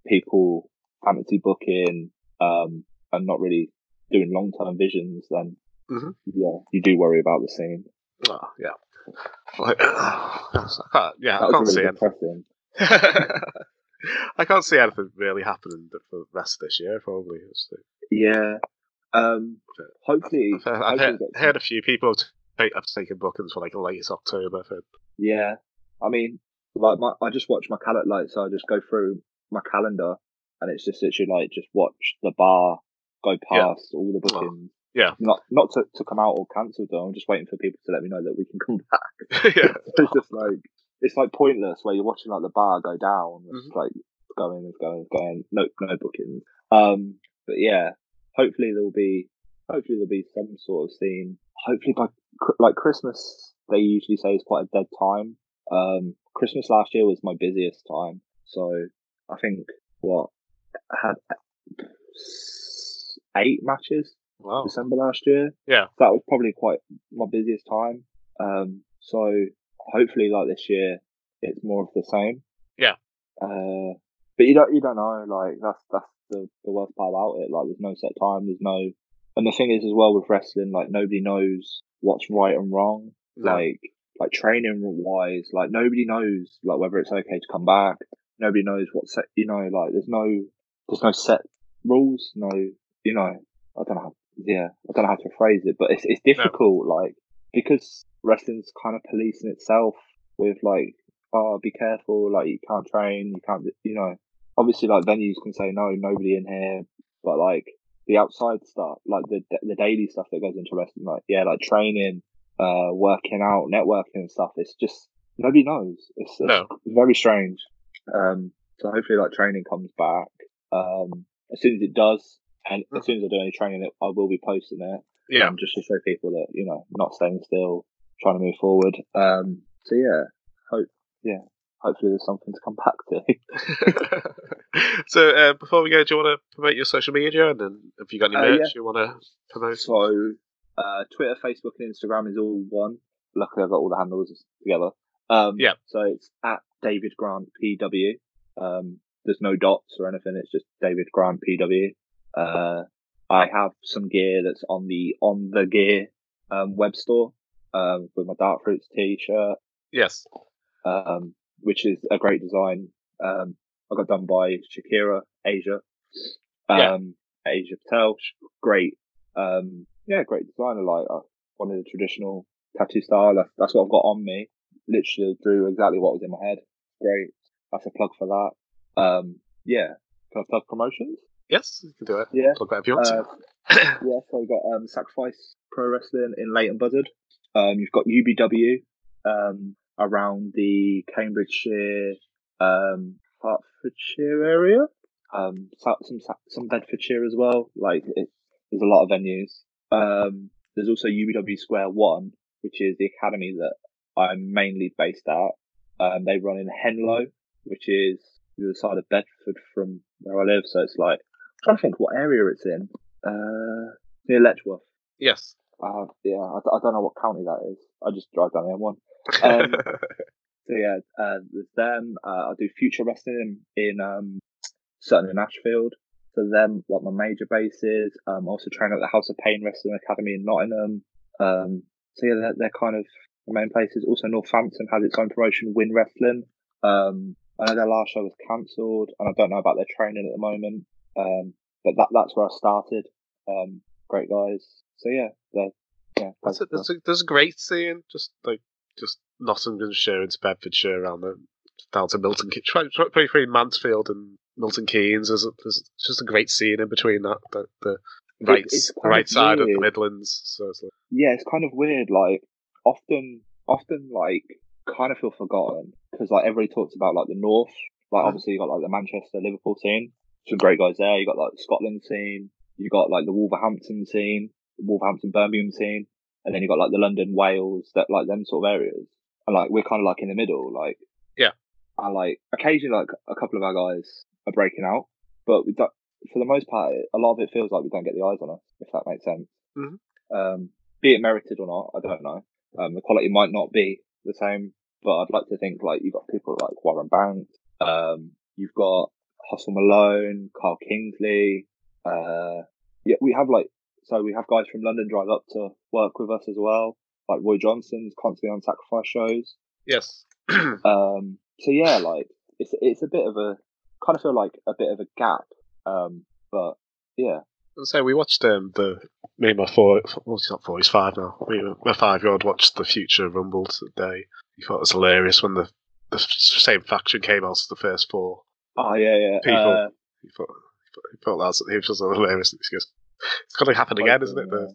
people fantasy booking, um, and not really doing long term visions, then Mhm. yeah, you do worry about the scene. oh, yeah. Like, I can't, yeah, I can't was see really anything. I can't see anything really happening for the rest of this year. Probably. Yeah. Um. Hopefully, I've, I've hopefully heard, heard a few people have taken bookings for like latest October. For, Yeah, I mean, like my, I just watch my calendar, like so I just go through my calendar, and it's just literally like just watch the bar go Yeah. past all the bookings. yeah, Not not to, to come out or cancel though. I'm just waiting for people to let me know that we can come back. yeah. it's just like it's like pointless where you're watching like the bar go down. It's Mm-hmm. like going, going, going. No, no bookings. Um, but yeah, hopefully there'll be, hopefully there'll be some sort of scene. Hopefully by like Christmas, they usually say is quite a dead time. Um, Christmas last year was my busiest time, so I think what I had eight matches Wow. December last year. Yeah. That was probably quite my busiest time. Um, so hopefully, like this year, it's more of the same. Yeah. Uh, but you don't, you don't know. Like that's that's the the worst part about it. Like there's no set time. There's no, and the thing is as well with wrestling, like nobody knows what's right and wrong. No. Like like training wise, like nobody knows like whether it's okay to come back. Nobody knows what set. You know, like there's no there's no set rules. No, you know, I don't know. How, yeah, I don't know how to phrase it, but it's it's difficult. Like because wrestling's kind of policing itself with like, oh, be careful. Like you can't train. You can't. You know, obviously like venues can say no, nobody in here. But like the outside stuff, like the the daily stuff that goes into wrestling, like yeah, like training, uh, working out, networking and stuff. It's just nobody knows. It's, it's No. very strange. Um, so hopefully like training comes back. Um, as soon as it does, and as soon as I do any training, I will be posting it. Yeah. Um, just to show people that you know not staying still, trying to move forward. Um, so yeah, hope yeah, hopefully there's something to come back to. so uh, before we go, do you want to promote your social media? And then have you got any Uh, merch yeah. you want to promote? So, uh, Twitter, Facebook, and Instagram is all one. Luckily, I've got all the handles together. Um, Yeah. So it's at David Grant PW. Um, there's no dots or anything. It's just David Grant PW. Uh, I have some gear that's on the on the gear um, web store. um, with my Dark Fruits t-shirt, Yes. um, which is a great design. Um, I got done by Shakira Asia, Yeah. um, Asia Patel. Great, um, yeah, great designer. Like one of the traditional tattoo style. That's, that's what I've got on me. Literally drew exactly what was in my head. Great. That's a plug for that. Um, yeah. Can I plug promotions? Yes, you can do it. Yeah. About it if you want Uh, yeah, so we've got um, Sacrifice Pro Wrestling in Leighton Buzzard. Um, you've got UBW um, around the Cambridgeshire, um, Hertfordshire area. Um, so- some some Bedfordshire as well. Like it, there's a lot of venues. Um, there's also UBW Square One, which is the academy that I'm mainly based at. Um, they run in Henlow, which is the other side of Bedford from where I live. So it's like I'm trying to think what area it's in. Uh, near Letchworth. Yes. Uh, yeah, I, I don't know what county that is. I just drive down the M1. Um, so yeah, uh, there's them. Uh, I do future wrestling in, in um, Sutton-in-Ashfield. So them, what my major base is. Um, I also train at the House of Pain Wrestling Academy in Nottingham. Um, so yeah, they're, they're kind of the main places. Also, Northampton has its own promotion, Win Wrestling. Um, I know their last show was cancelled, and I don't know about their training at the moment. Um, but that that's where I started. Um, great guys. So yeah, they're yeah. That's a, that's a, there's a great scene, just like just Nottinghamshire into Bedfordshire around the down to Milton Keynes, try, try, try between Mansfield and Milton Keynes. There's, a, there's just a great scene in between that the, the right it's the kind right of side of the. Midlands. So it's like, yeah, it's kind of weird. Like often, often like kind of feel forgotten because like everybody talks about like the North. Like Mhm. obviously you got like the Manchester, Liverpool scene. Some great guys there. You got like the Scotland scene. You got like the Wolverhampton scene, the Wolverhampton Birmingham scene, and then you got like the London Wales that like them sort of areas. And like we're kind of like in the middle. Like Yeah. and like occasionally like a couple of our guys are breaking out, but we don't. For the most part, a lot of it feels like we don't get the eyes on us. If that makes sense. Mhm. Um, be it merited or not, I don't know. Um, the quality might not be the same, but I'd like to think like you've got people like Warren Banks, um, you've got Hustle Malone, Carl Kingsley, uh, yeah, we have like, so we have guys from London drive up to work with us as well. Like Roy Johnson's constantly on sacrifice shows. yes. Um, so yeah, like it's, it's a bit of a, kind of feel like a bit of a gap. Um, but yeah, So we watched um, the me and my four. Well, he's not four. He's five now. Me and my five-year-old watched the Future Rumble today. He thought it was hilarious when the the same faction came out as the first four. oh yeah, yeah. People. Uh, He thought he thought, he that was, he was just hilarious. He goes, "It's going to happen again, isn't it? The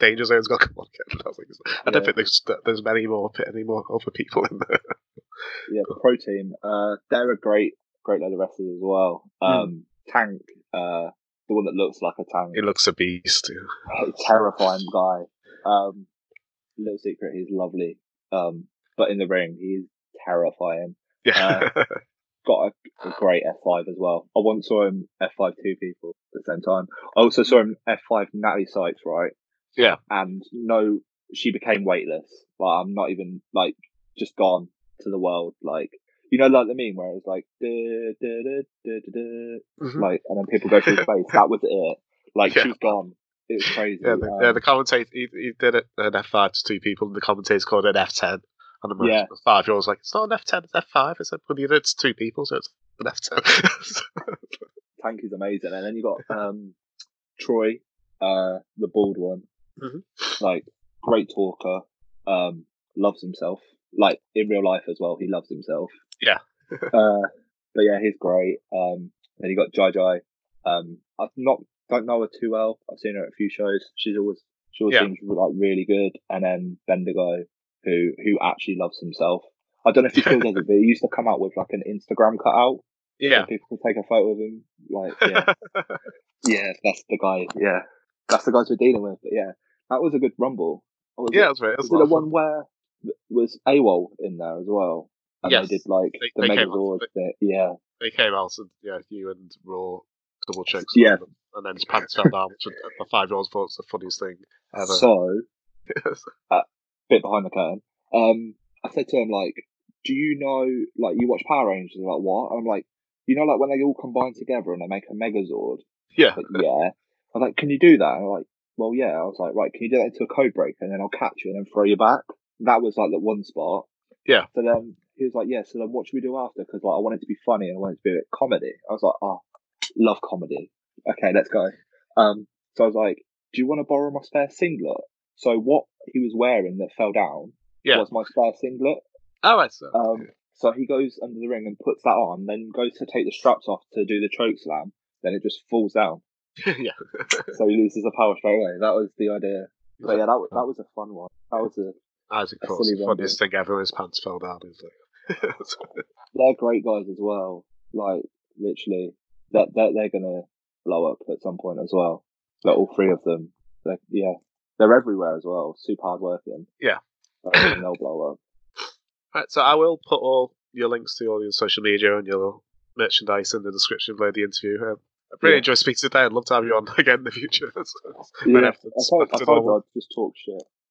danger zone's got to come on again." I was like, "I don't Yeah. think there's there's many more any more other people in there." yeah, the pro team. Uh, they're a great, great load of wrestlers as well. Um, Tank, uh, the one that looks like a tank, He looks a beast. a terrifying guy. Um, little secret, he's lovely. Um, but in the ring, he's terrifying. Yeah. Got a, a great F5 as well. I once saw him F5 two people at the same time. I also saw him F5 Natalie Sykes, right? yeah. and no, she became weightless. Like I'm not even like just gone to the world. Like you know, like the meme where it's like duh, duh, duh, Mhm. like, and then people go through space. That was it. Like Yeah. she's gone. It was crazy. Yeah, the, Um, yeah, the commentator he, he did it an F five to two people, and the commentators called it an F ten. And the Yeah. five year old's like, it's not an F ten, it's F five. It's said, well, you did it to two people, so it's an F ten. Tank is amazing, and then you got um Troy, uh, the bald one, Mhm. like great talker, um, loves himself. Like in real life as well, he loves himself. Yeah. uh, but yeah, he's great. Um, then you got Jai Jai. Um, I've not don't know her too well. I've seen her at a few shows. She's always she always Yeah. seems like really good. And then Bendigo, who who actually loves himself. I don't know if he still does it, but he used to come out with like an Instagram cutout. yeah. So people could take a photo of him. Like, yeah, yeah, that's the guy. Yeah, that's the guys we're dealing with. But yeah, that was a good rumble. Was yeah, it? that's right. Was That's it the one where was AWOL in there as well? And Yes. they did like They- the they came Megazord out- bit. Yeah, They came out and yeah, you and Raw double checks. Yeah. them, and then his pants fell down, which uh, a five year old thought was the funniest thing ever. So, uh, bit behind the curtain. Um, I said to him like, "Do you know like you watch Power Rangers?" Like, "What?" I'm like, "You know like when they all combine together and they make a Megazord?" yeah, Like, yeah. I'm like, "Can you do that?" And I'm like, well, yeah. I was like, right, can you do that into a code break and then I'll catch you and then throw you back? That was like the one spot. Yeah. So then he was like, yeah. So then what should we do after? Because like I want it to be funny and I want it to be a comedy. I was like, oh, love comedy. Okay, let's go. Um, so I was like, do you want to borrow my spare singlet? So what he was wearing that fell down Yeah. was my spare singlet. All right, so Um, so he goes under the ring and puts that on, then goes to take the straps off to do the choke slam. Then it just falls down, yeah. so he loses the power straight away. That was the idea. But yeah, that was that was a fun one. That was a As of course, the funniest thing ever. His pants fell down. They're great guys as well. Like literally, they're they're, they're gonna blow up at some point as well. Like all three of them. They're, yeah, they're everywhere as well. Super hard working. Yeah. and they'll blow up. right, so I will put all your links to all your social media and your merchandise in the description below the interview. Um, I really Yeah. enjoyed speaking today. I'd love to have you on again in the future. So, Yeah, I told, I told you. I'd just talk shit.